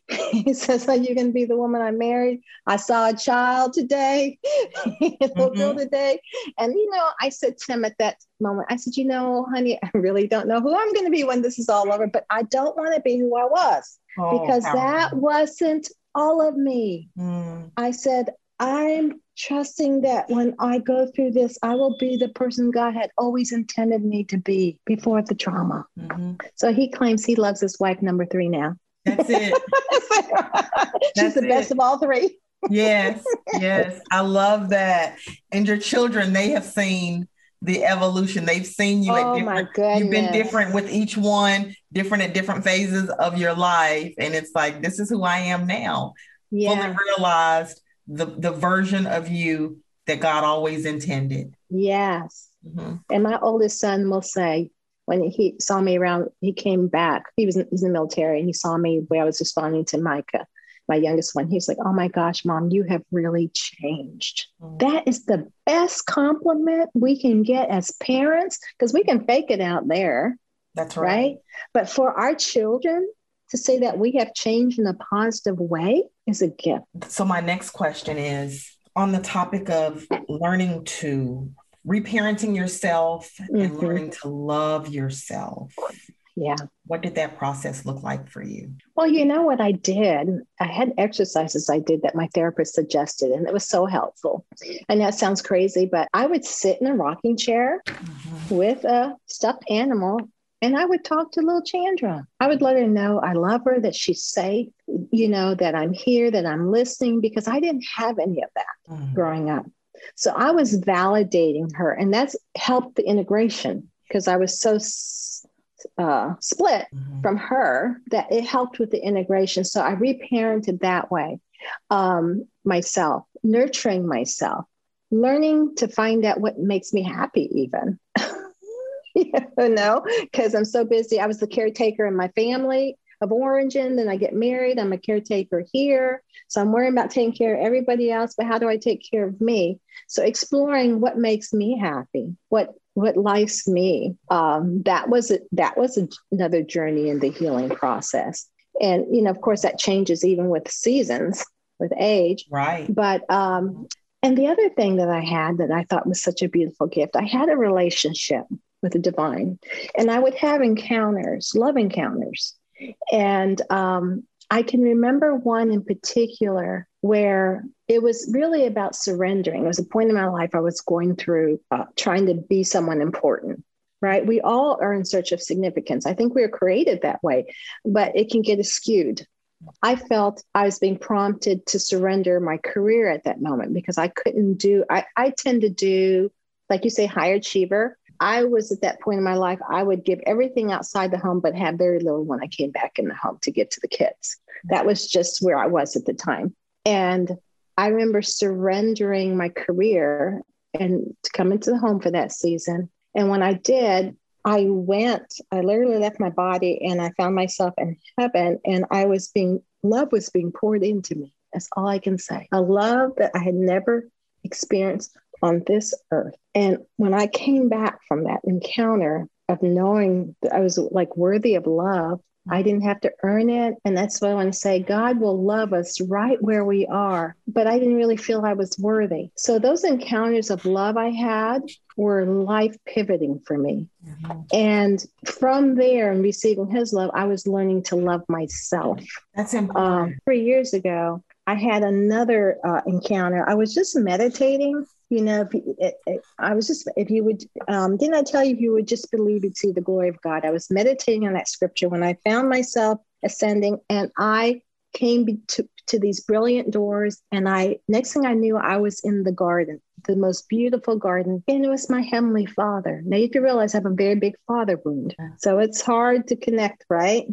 B: he says, Are you going to be the woman I married? I saw a child today, mm-hmm. today. And, you know, I said to him at that moment, I said, You know, honey, I really don't know who I'm going to be when this is all over, but I don't want to be who I was oh, because that wasn't all of me. Mm. I said, I'm trusting that when I go through this, I will be the person God had always intended me to be before the trauma. Mm-hmm. So he claims he loves his wife number three now.
A: That's it.
B: She's the best of all three.
A: yes, yes. I love that. And your children, they have seen the evolution. They've seen you
B: oh
A: at different you've been different with each one, different at different phases of your life. And it's like, this is who I am now. Yeah. Fully realized the the version of you that God always intended.
B: Yes. Mm-hmm. And my oldest son will say, when he saw me around, he came back. He was in, he was in the military and he saw me where I was responding to Micah, my youngest one. He's like, Oh my gosh, mom, you have really changed. Mm-hmm. That is the best compliment we can get as parents because we can fake it out there.
A: That's right.
B: right. But for our children to say that we have changed in a positive way is a gift.
A: So, my next question is on the topic of learning to reparenting yourself mm-hmm. and learning to love yourself.
B: Yeah.
A: What did that process look like for you?
B: Well, you know what I did? I had exercises I did that my therapist suggested, and it was so helpful. And that sounds crazy, but I would sit in a rocking chair mm-hmm. with a stuffed animal and I would talk to little Chandra. I would let her know I love her, that she's safe, you know, that I'm here, that I'm listening, because I didn't have any of that mm-hmm. growing up. So I was validating her, and that's helped the integration because I was so uh, split mm-hmm. from her that it helped with the integration. So I reparented that way um, myself, nurturing myself, learning to find out what makes me happy, even. you know, because I'm so busy. I was the caretaker in my family of Origin. Then I get married. I'm a caretaker here. So I'm worrying about taking care of everybody else, but how do I take care of me? So exploring what makes me happy, what what likes me. Um, that was a, that was a, another journey in the healing process. And you know, of course, that changes even with seasons, with age.
A: Right.
B: But um, and the other thing that I had that I thought was such a beautiful gift, I had a relationship with the divine, and I would have encounters, love encounters, and um, I can remember one in particular where it was really about surrendering. It was a point in my life I was going through uh, trying to be someone important, right? We all are in search of significance. I think we are created that way, but it can get skewed. I felt I was being prompted to surrender my career at that moment because I couldn't do, I, I tend to do, like you say, high achiever. I was at that point in my life, I would give everything outside the home, but have very little when I came back in the home to get to the kids. That was just where I was at the time. And I remember surrendering my career and to come into the home for that season. And when I did, I went, I literally left my body and I found myself in heaven and I was being, love was being poured into me. That's all I can say. A love that I had never experienced on this earth. And when I came back from that encounter of knowing that I was like worthy of love, I didn't have to earn it. And that's what I want to say. God will love us right where we are. But I didn't really feel I was worthy. So those encounters of love I had were life pivoting for me. Mm-hmm. And from there and receiving his love, I was learning to love myself.
A: That's important.
B: Um, three years ago, I had another uh, encounter. I was just meditating you know, if you, it, it, I was just, if you would, um, didn't I tell you, if you would just believe, you'd see the glory of God. I was meditating on that scripture when I found myself ascending and I came to, to these brilliant doors. And I, next thing I knew, I was in the garden, the most beautiful garden. And it was my Heavenly Father. Now you to realize I have a very big father wound. So it's hard to connect, right?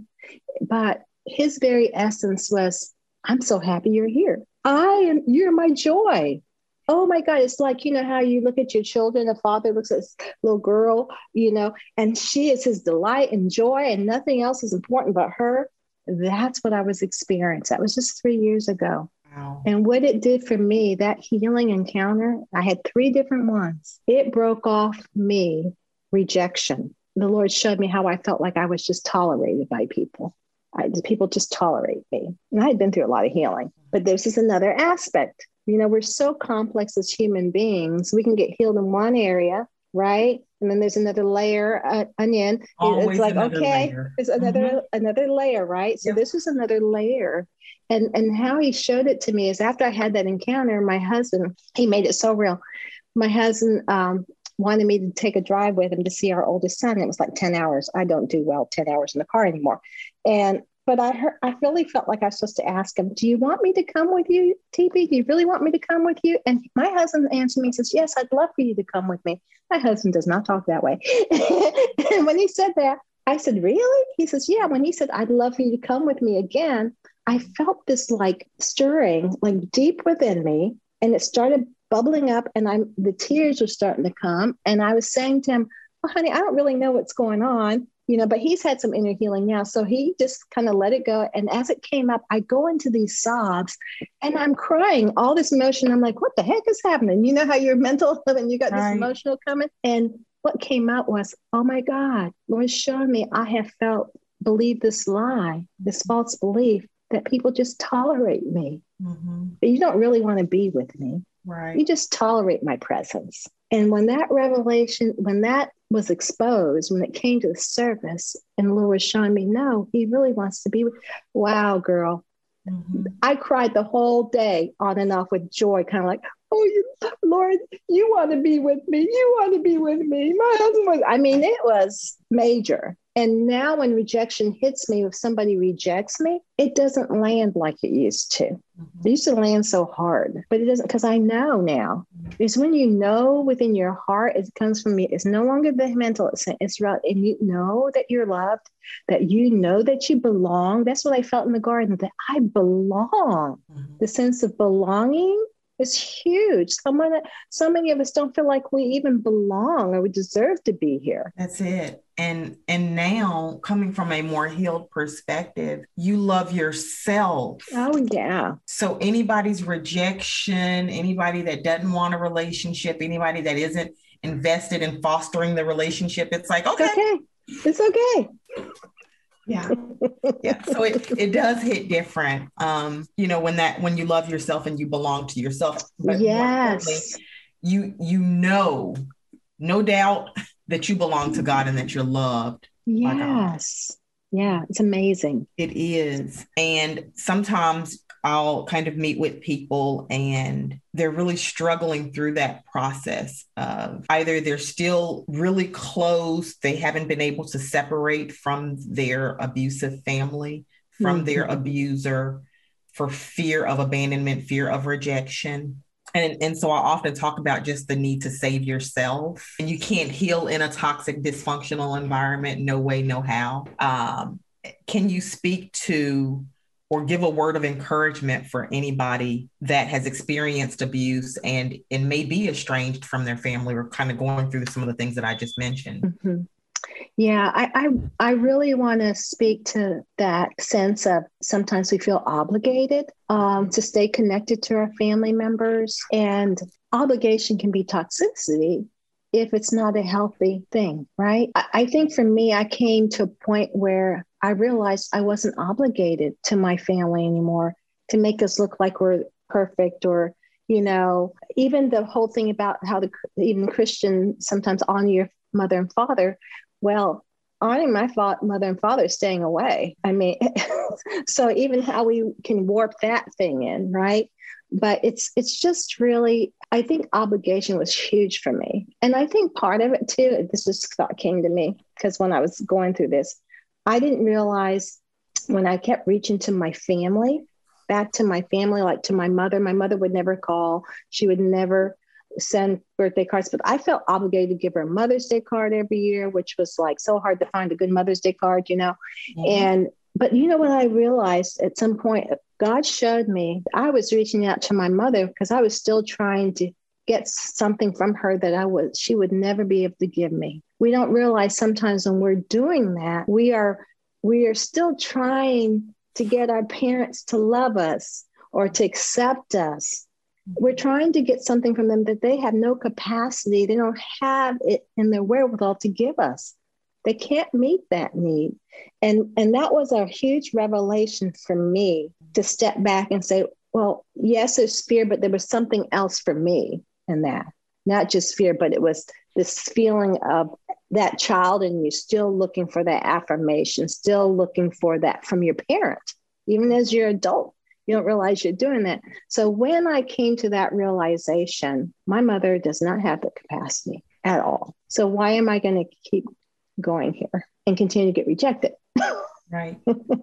B: But his very essence was, I'm so happy you're here. I am, you're my joy. Oh my God, it's like, you know, how you look at your children, a father looks at this little girl, you know, and she is his delight and joy, and nothing else is important but her. That's what I was experiencing. That was just three years ago. Wow. And what it did for me, that healing encounter, I had three different ones. It broke off me rejection. The Lord showed me how I felt like I was just tolerated by people. I, people just tolerate me. And I had been through a lot of healing, but this is another aspect. You know, we're so complex as human beings. We can get healed in one area, right? And then there's another layer uh, onion. Always it's like okay, layer. there's another mm-hmm. another layer, right? So yep. this is another layer. And and how he showed it to me is after I had that encounter, my husband he made it so real. My husband um, wanted me to take a drive with him to see our oldest son. It was like 10 hours. I don't do well 10 hours in the car anymore. And but I heard, I really felt like I was supposed to ask him, Do you want me to come with you, TP? Do you really want me to come with you? And my husband answered me, he says, Yes, I'd love for you to come with me. My husband does not talk that way. and when he said that, I said, Really? He says, Yeah. When he said, I'd love for you to come with me again, I felt this like stirring, like deep within me. And it started bubbling up, and I'm the tears were starting to come. And I was saying to him, honey, I don't really know what's going on you know, but he's had some inner healing now. So he just kind of let it go. And as it came up, I go into these sobs and I'm crying, all this emotion. I'm like, what the heck is happening? You know how you're mental and you got right. this emotional coming. And what came out was, oh my God, Lord showed me I have felt, believe this lie, this false belief that people just tolerate me. Mm-hmm. But you don't really want to be with me.
A: Right.
B: You just tolerate my presence. And when that revelation, when that was exposed, when it came to the surface, and the Lord was showing me, no, he really wants to be with, wow, girl. Mm-hmm. I cried the whole day on and off with joy, kind of like, oh, you, Lord, you want to be with me. You want to be with me. My husband was, I mean, it was major. And now when rejection hits me, if somebody rejects me, it doesn't land like it used to. Mm-hmm. It used to land so hard, but it doesn't because I know now. Because when you know within your heart, it comes from me. It's no longer the mental, it's, it's right. And you know that you're loved, that you know that you belong. That's what I felt in the garden, that I belong. Mm-hmm. The sense of belonging is huge. Someone, so many of us don't feel like we even belong or we deserve to be here.
A: That's it and and now coming from a more healed perspective you love yourself
B: oh yeah
A: so anybody's rejection anybody that doesn't want a relationship anybody that isn't invested in fostering the relationship it's like okay
B: it's okay, it's okay.
A: Yeah yeah so it, it does hit different um you know when that when you love yourself and you belong to yourself
B: but yes
A: you you know no doubt that you belong to God and that you're loved.
B: Yes. Yeah, it's amazing.
A: It is. And sometimes I'll kind of meet with people and they're really struggling through that process of either they're still really close, they haven't been able to separate from their abusive family, from mm-hmm. their abuser for fear of abandonment, fear of rejection. And, and so I often talk about just the need to save yourself. And you can't heal in a toxic, dysfunctional environment. No way, no how. Um, can you speak to or give a word of encouragement for anybody that has experienced abuse and and may be estranged from their family or kind of going through some of the things that I just mentioned?
B: Mm-hmm. Yeah, I, I, I really want to speak to that sense of sometimes we feel obligated um, to stay connected to our family members, and obligation can be toxicity if it's not a healthy thing, right? I, I think for me, I came to a point where I realized I wasn't obligated to my family anymore to make us look like we're perfect or you know even the whole thing about how the even christian sometimes honor your mother and father well, honoring my fa- mother and father staying away. I mean, so even how we can warp that thing in, right? But it's it's just really I think obligation was huge for me. And I think part of it too, this just thought came to me because when I was going through this, I didn't realize when I kept reaching to my family, back to my family, like to my mother, my mother would never call. She would never send birthday cards, but I felt obligated to give her a Mother's Day card every year, which was like so hard to find a good Mother's Day card, you know? Mm-hmm. And but you know what I realized at some point, God showed me I was reaching out to my mother because I was still trying to get something from her that I was she would never be able to give me. We don't realize sometimes when we're doing that, we are we are still trying to get our parents to love us or to accept us. Mm-hmm. We're trying to get something from them that they have no capacity, they don't have it in their wherewithal to give us. They can't meet that need. And, and that was a huge revelation for me to step back and say, well, yes, there's fear, but there was something else for me in that. Not just fear, but it was this feeling of that child and you still looking for that affirmation, still looking for that from your parent, even as you're adult. You don't realize you're doing that. So when I came to that realization, my mother does not have the capacity at all. So why am I going to keep going here and continue to get rejected.
A: Right.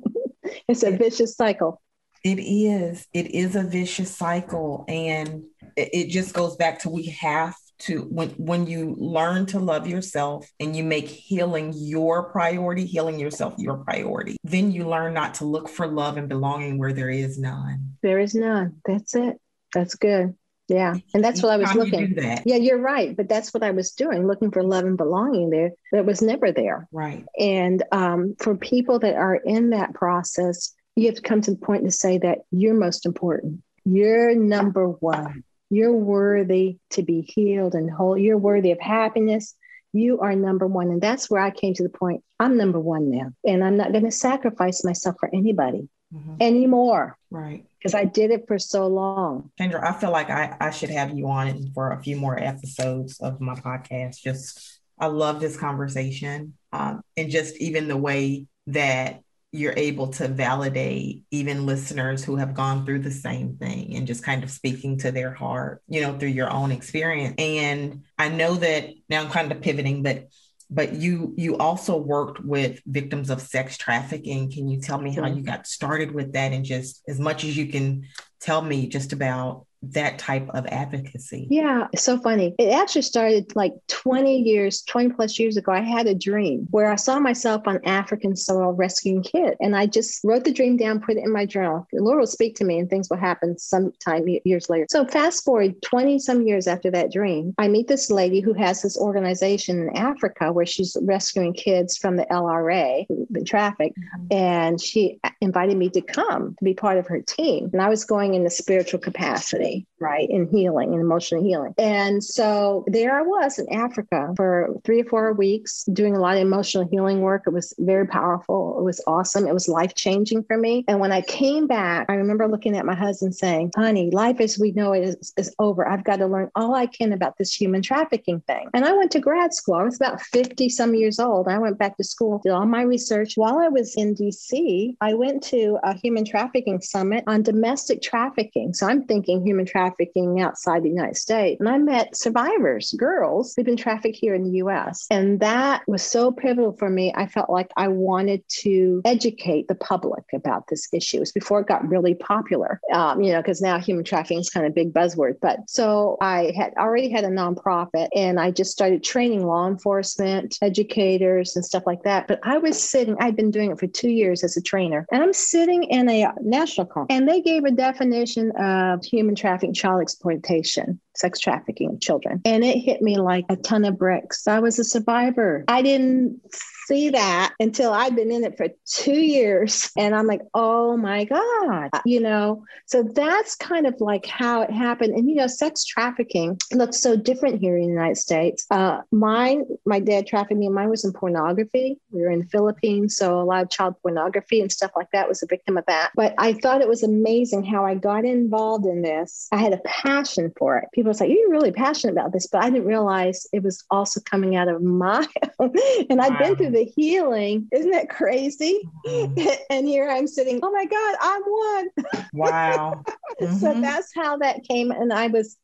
B: it's a vicious cycle.
A: It is. It is a vicious cycle. And it just goes back to we have to when when you learn to love yourself and you make healing your priority, healing yourself your priority, then you learn not to look for love and belonging where there is none.
B: There is none. That's it. That's good. Yeah. And that's what I was
A: How
B: looking.
A: You
B: yeah, you're right. But that's what I was doing, looking for love and belonging there that was never there.
A: Right.
B: And um, for people that are in that process, you have to come to the point to say that you're most important. You're number one. You're worthy to be healed and whole. You're worthy of happiness. You are number one. And that's where I came to the point I'm number one now. And I'm not going to sacrifice myself for anybody mm-hmm. anymore.
A: Right
B: because I did it for so long.
A: Kendra, I feel like I, I should have you on for a few more episodes of my podcast. Just, I love this conversation um, and just even the way that you're able to validate even listeners who have gone through the same thing and just kind of speaking to their heart, you know, through your own experience. And I know that now I'm kind of pivoting, but but you you also worked with victims of sex trafficking. Can you tell me how mm-hmm. you got started with that? And just as much as you can tell me just about that type of advocacy?
B: Yeah, it's so funny. It actually started like 20 years, 20 plus years ago. I had a dream where I saw myself on African soil rescuing kids. And I just wrote the dream down, put it in my journal. The Lord will speak to me and things will happen sometime years later. So fast forward 20 some years after that dream, I meet this lady who has this organization in Africa where she's rescuing kids from the LRA, the traffic. Mm-hmm. And she invited me to come to be part of her team. And I was going in the spiritual capacity right, in healing and emotional healing. And so there I was in Africa for three or four weeks doing a lot of emotional healing work. It was very powerful. It was awesome. It was life changing for me. And when I came back, I remember looking at my husband saying, honey, life as we know it is, is over. I've got to learn all I can about this human trafficking thing. And I went to grad school. I was about 50 some years old. I went back to school, did all my research. While I was in DC, I went to a human trafficking summit on domestic trafficking. So I'm thinking human human trafficking outside the United States. And I met survivors, girls who've been trafficked here in the US. And that was so pivotal for me. I felt like I wanted to educate the public about this issue. It was before it got really popular, um, you know, because now human trafficking is kind of a big buzzword. But so I had already had a nonprofit and I just started training law enforcement, educators, and stuff like that. But I was sitting, I'd been doing it for two years as a trainer, and I'm sitting in a national conference, and they gave a definition of human trafficking trafficking, child exploitation, sex trafficking of children. And it hit me like a ton of bricks. I was a survivor. I didn't see that until I'd been in it for two years. And I'm like, oh my God, you know? So that's kind of like how it happened. And, you know, sex trafficking looks so different here in the United States. Uh, mine, my dad trafficked me, and mine was in pornography. We were in the Philippines. So a lot of child pornography and stuff like that was a victim of that. But I thought it was amazing how I got involved in this. I had a passion for it. People say, You're really passionate about this, but I didn't realize it was also coming out of my own. and I've been through the healing. Isn't that crazy? Mm-hmm. and here I'm sitting, oh my God, I'm one.
A: Wow.
B: Mm-hmm. so that's how that came. And I was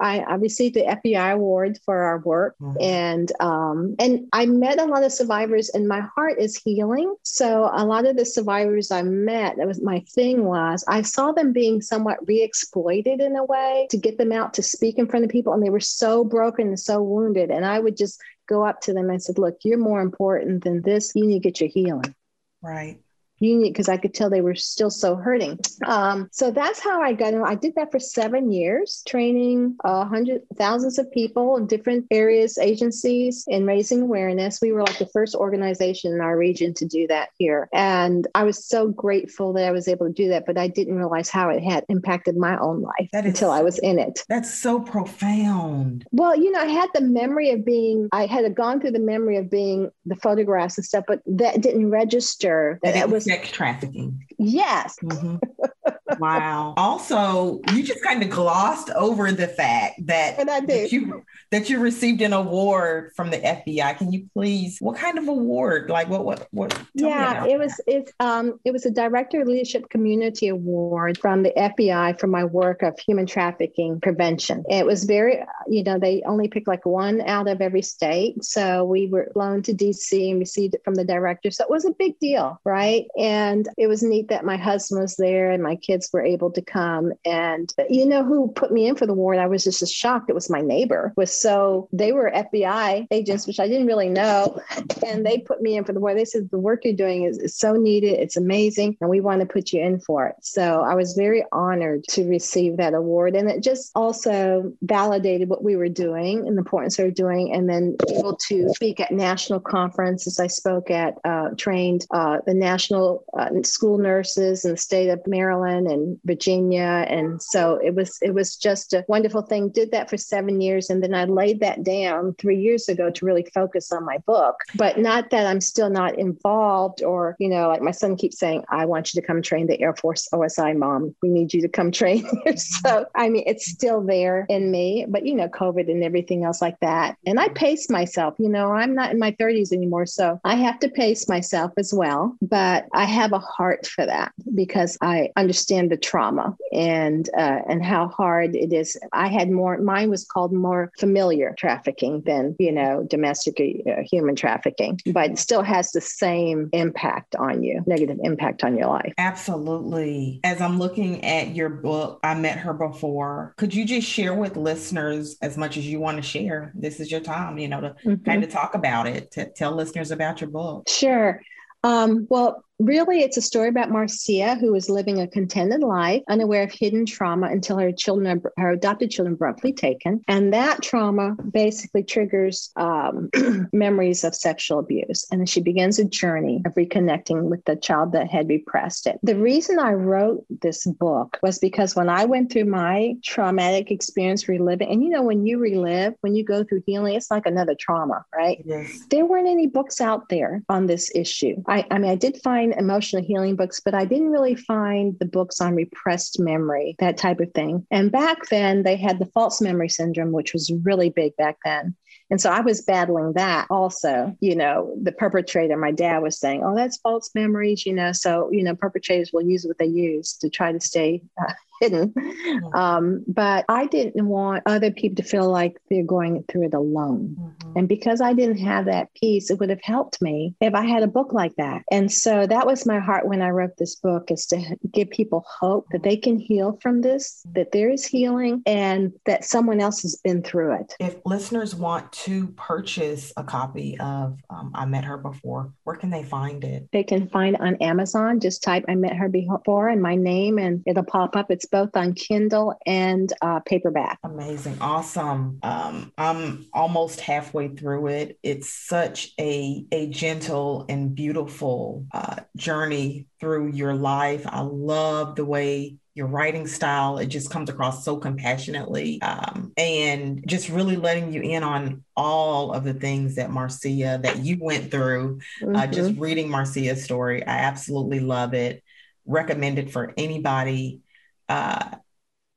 B: I, I received the FBI award for our work, mm-hmm. and um, and I met a lot of survivors, and my heart is healing. So a lot of the survivors I met, that was my thing was I saw them being somewhat re-exploited in a way to get them out to speak in front of people, and they were so broken and so wounded, and I would just go up to them and said, "Look, you're more important than this. You need to get your healing."
A: Right
B: union because I could tell they were still so hurting. Um, so that's how I got in. I did that for seven years, training uh, hundreds, thousands of people in different areas, agencies, and raising awareness. We were like the first organization in our region to do that here. And I was so grateful that I was able to do that, but I didn't realize how it had impacted my own life until I was in it.
A: That's so profound.
B: Well, you know, I had the memory of being, I had gone through the memory of being the photographs and stuff, but that didn't register that, that it was
A: sex trafficking.
B: Yes. Mm-hmm.
A: wow. Also, you just kind of glossed over the fact that, that you that you received an award from the FBI. Can you please? What kind of award? Like what? What? What?
B: Yeah, it was. That. It's um. It was a Director Leadership Community Award from the FBI for my work of human trafficking prevention. It was very. You know, they only picked like one out of every state, so we were flown to DC and received it from the director. So it was a big deal, right? And it was neat that my husband was there and my kids were able to come. And you know who put me in for the award? I was just shocked. It was my neighbor. Was so they were FBI agents, which I didn't really know. And they put me in for the work. They said, the work you're doing is, is so needed. It's amazing. And we want to put you in for it. So I was very honored to receive that award. And it just also validated what we were doing and the importance we were doing. And then able to speak at national conferences. I spoke at, uh, trained uh, the national uh, school nurses in the state of Maryland and Virginia. And so it was, it was just a wonderful thing. Did that for seven years. And then I laid that down three years ago to really focus on my book. But not that I'm still not involved or, you know, like my son keeps saying, I want you to come train the Air Force OSI mom. We need you to come train. So, I mean, it's still there in me, but, you know, COVID and everything else like that. And I pace myself, you know, I'm not in my 30s anymore. So I have to pace myself as well. But I have a heart for that because I understand the trauma and, uh, and how hard it is. I had more, mine was called more familial familial trafficking than, you know, domestic uh, human trafficking, but still has the same impact on you, negative impact on your life.
A: Absolutely. As I'm looking at your book, I met her before. Could you just share with listeners as much as you want to share? This is your time, you know, to mm-hmm. kind of talk about it, to tell listeners about your book.
B: Sure. Um, well, Really, it's a story about Marcia, who was living a contented life, unaware of hidden trauma until her children, her adopted children, abruptly taken, and that trauma basically triggers um, memories of sexual abuse, and she begins a journey of reconnecting with the child that had repressed it. The reason I wrote this book was because when I went through my traumatic experience reliving, and you know, when you relive, when you go through healing, it's like another trauma, right? Yes. There weren't any books out there on this issue. I, I mean, I did find find emotional healing books, but I didn't really find the books on repressed memory, that type of thing. And back then, they had the false memory syndrome, which was really big back then. And so I was battling that also. You know, the perpetrator, my dad was saying, oh, that's false memories, you know. So, you know, perpetrators will use what they use to try to stay uh, hidden. Mm-hmm. Um, but I didn't want other people to feel like they're going through it alone. Mm-hmm. And because I didn't have that piece, it would have helped me if I had a book like that. And so that was my heart when I wrote this book is to give people hope that they can heal from this, that there is healing and that someone else has been through it.
A: If listeners want to purchase a copy of um, I Met Her Before, where can they find it?
B: They can find on Amazon. Just type I Met Her Before and my name and it'll pop up. It's both on Kindle and uh, paperback.
A: Amazing. Awesome. Um, I'm almost halfway through it. It's such a, a gentle and beautiful uh, journey through your life. I love the way your writing style it just comes across so compassionately um, and just really letting you in on all of the things that marcia that you went through mm-hmm. uh, just reading marcia's story i absolutely love it recommend it for anybody uh,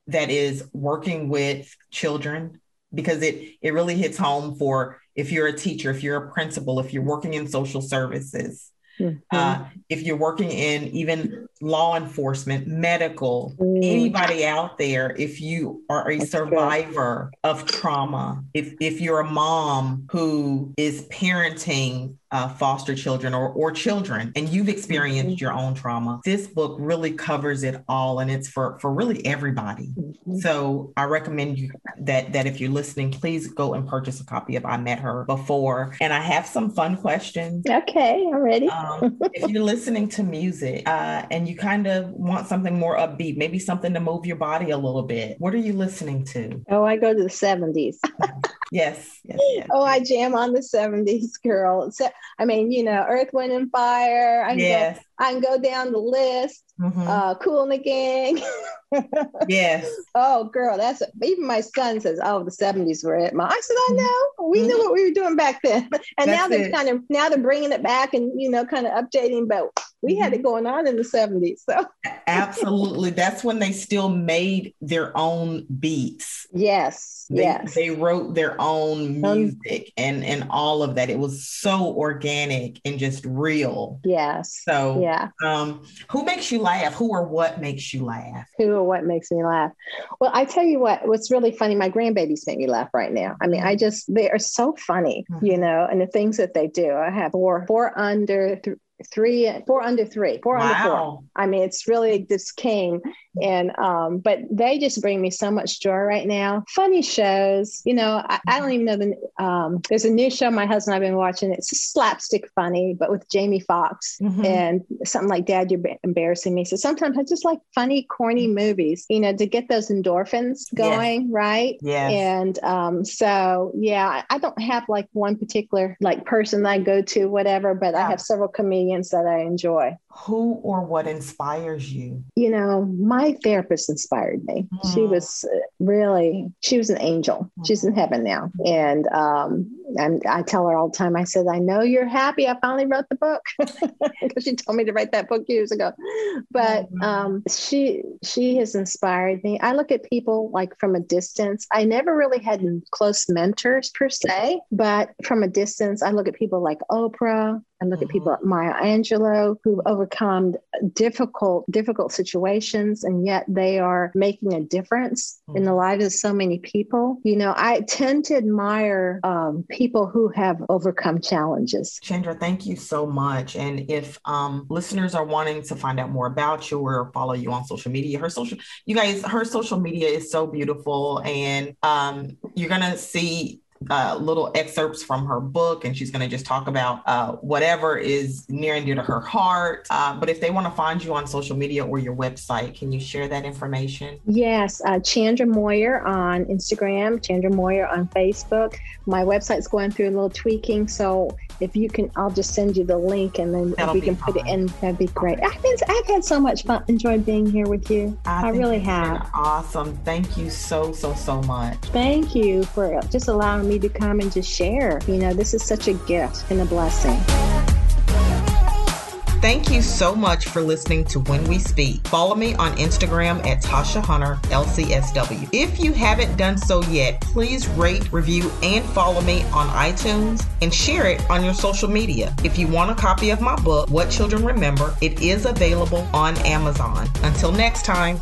A: that is working with children because it it really hits home for if you're a teacher, if you're a principal, if you're working in social services. Mm-hmm. Uh, if you're working in even law enforcement, medical, mm. anybody out there, if you are a That's survivor good. of trauma, if if you're a mom who is parenting uh, foster children or, or children and you've experienced mm-hmm. your own trauma. This book really covers it all and it's for for really everybody. Mm-hmm. so i recommend you that that if you're listening please go and purchase a copy of i met her before. And i have some fun questions.
B: Okay i'm ready. Um,
A: if you're listening to music uh, and you kind of want something more upbeat maybe something to move your body a little bit what are you listening to?
B: Oh i go to the 70s
A: yes, yes, yes,
B: oh i jam on the 70s girl so I mean, you know, Earth, Wind, and Fire. I can, yes. go, I can go down the list. Mm-hmm. Uh, Kool and the Gang.
A: yes.
B: Oh, girl, that's even my son says, "Oh, the '70s were it." I said, "I mm-hmm. know. We mm-hmm. knew what we were doing back then." And that's now they're it. kind of now they're bringing it back and you know, kind of updating. But we had it mm-hmm. going on in the '70s. So
A: absolutely, that's when they still made their own beats.
B: Yes.
A: They,
B: yes.
A: They wrote their own music um, and and all of that. It was so organic and just real.
B: Yes.
A: So
B: yeah.
A: Um, who makes you laugh? Who or what makes you laugh?
B: Who or what makes me laugh? Well, I tell you what. What's really funny. My grandbabies make me laugh right now. I mean, I just they are so funny, mm-hmm. you know, and the things that they do. I have four four under th- three, four under three, four wow. under four. I mean, it's really this came And, um, but they just bring me so much joy right now. Funny shows, you know, I, I don't even know the, um, there's a new show my husband and I've been watching. It's slapstick funny, but with Jamie Foxx mm-hmm. and something like Dad, you're embarrassing me. So sometimes I just like funny, corny movies, you know, to get those endorphins going. Yes. Right.
A: Yeah.
B: And, um, so yeah, I don't have like one particular like person that I go to, whatever, but. I have several comedians that I enjoy.
A: Who or what inspires you?
B: You know, my therapist inspired me. Mm. She was uh, really, she was an angel. Mm. She's in heaven now. And, um, and I tell her all the time, I said, I know you're happy. I finally wrote the book because she told me to write that book years ago. But mm-hmm. um, she, she has inspired me. I look at people like from a distance. I never really had close mentors per se, but from a distance, I look at people like Oprah, and look mm-hmm. at people like Maya Angelou who've overcome difficult, difficult situations, and yet they are making a difference mm-hmm. in the lives of so many people. You know, I tend to admire um, people who have overcome challenges.
A: Chandra, thank you so much. And if um, listeners are wanting to find out more about you or follow you on social media, her social, you guys, her social media is so beautiful, and um, you're gonna see uh, little excerpts from her book, and she's going to just talk about uh, whatever is near and dear to her heart. Uh, but if they want to find you on social media or your website, can you share that information?
B: Yes, uh, Chandra Moyer on Instagram, Chandra Moyer on Facebook. My website's going through a little tweaking, so if you can, I'll just send you the link, and then That'll if we can fine. put it in, that'd be great. I've been, I've had so much fun, enjoyed being here with you. I, I really have.
A: Awesome. Thank you so so so much.
B: Thank you for just allowing me to come and just share. You know, this is such a gift and a blessing.
A: Thank you so much for listening to When We Speak. Follow me on Instagram at Tasha Hunter LCSW. If you haven't done so yet, please rate, review, and follow me on iTunes and share it on your social media. If you want a copy of my book, What Children Remember, it is available on Amazon. Until next time.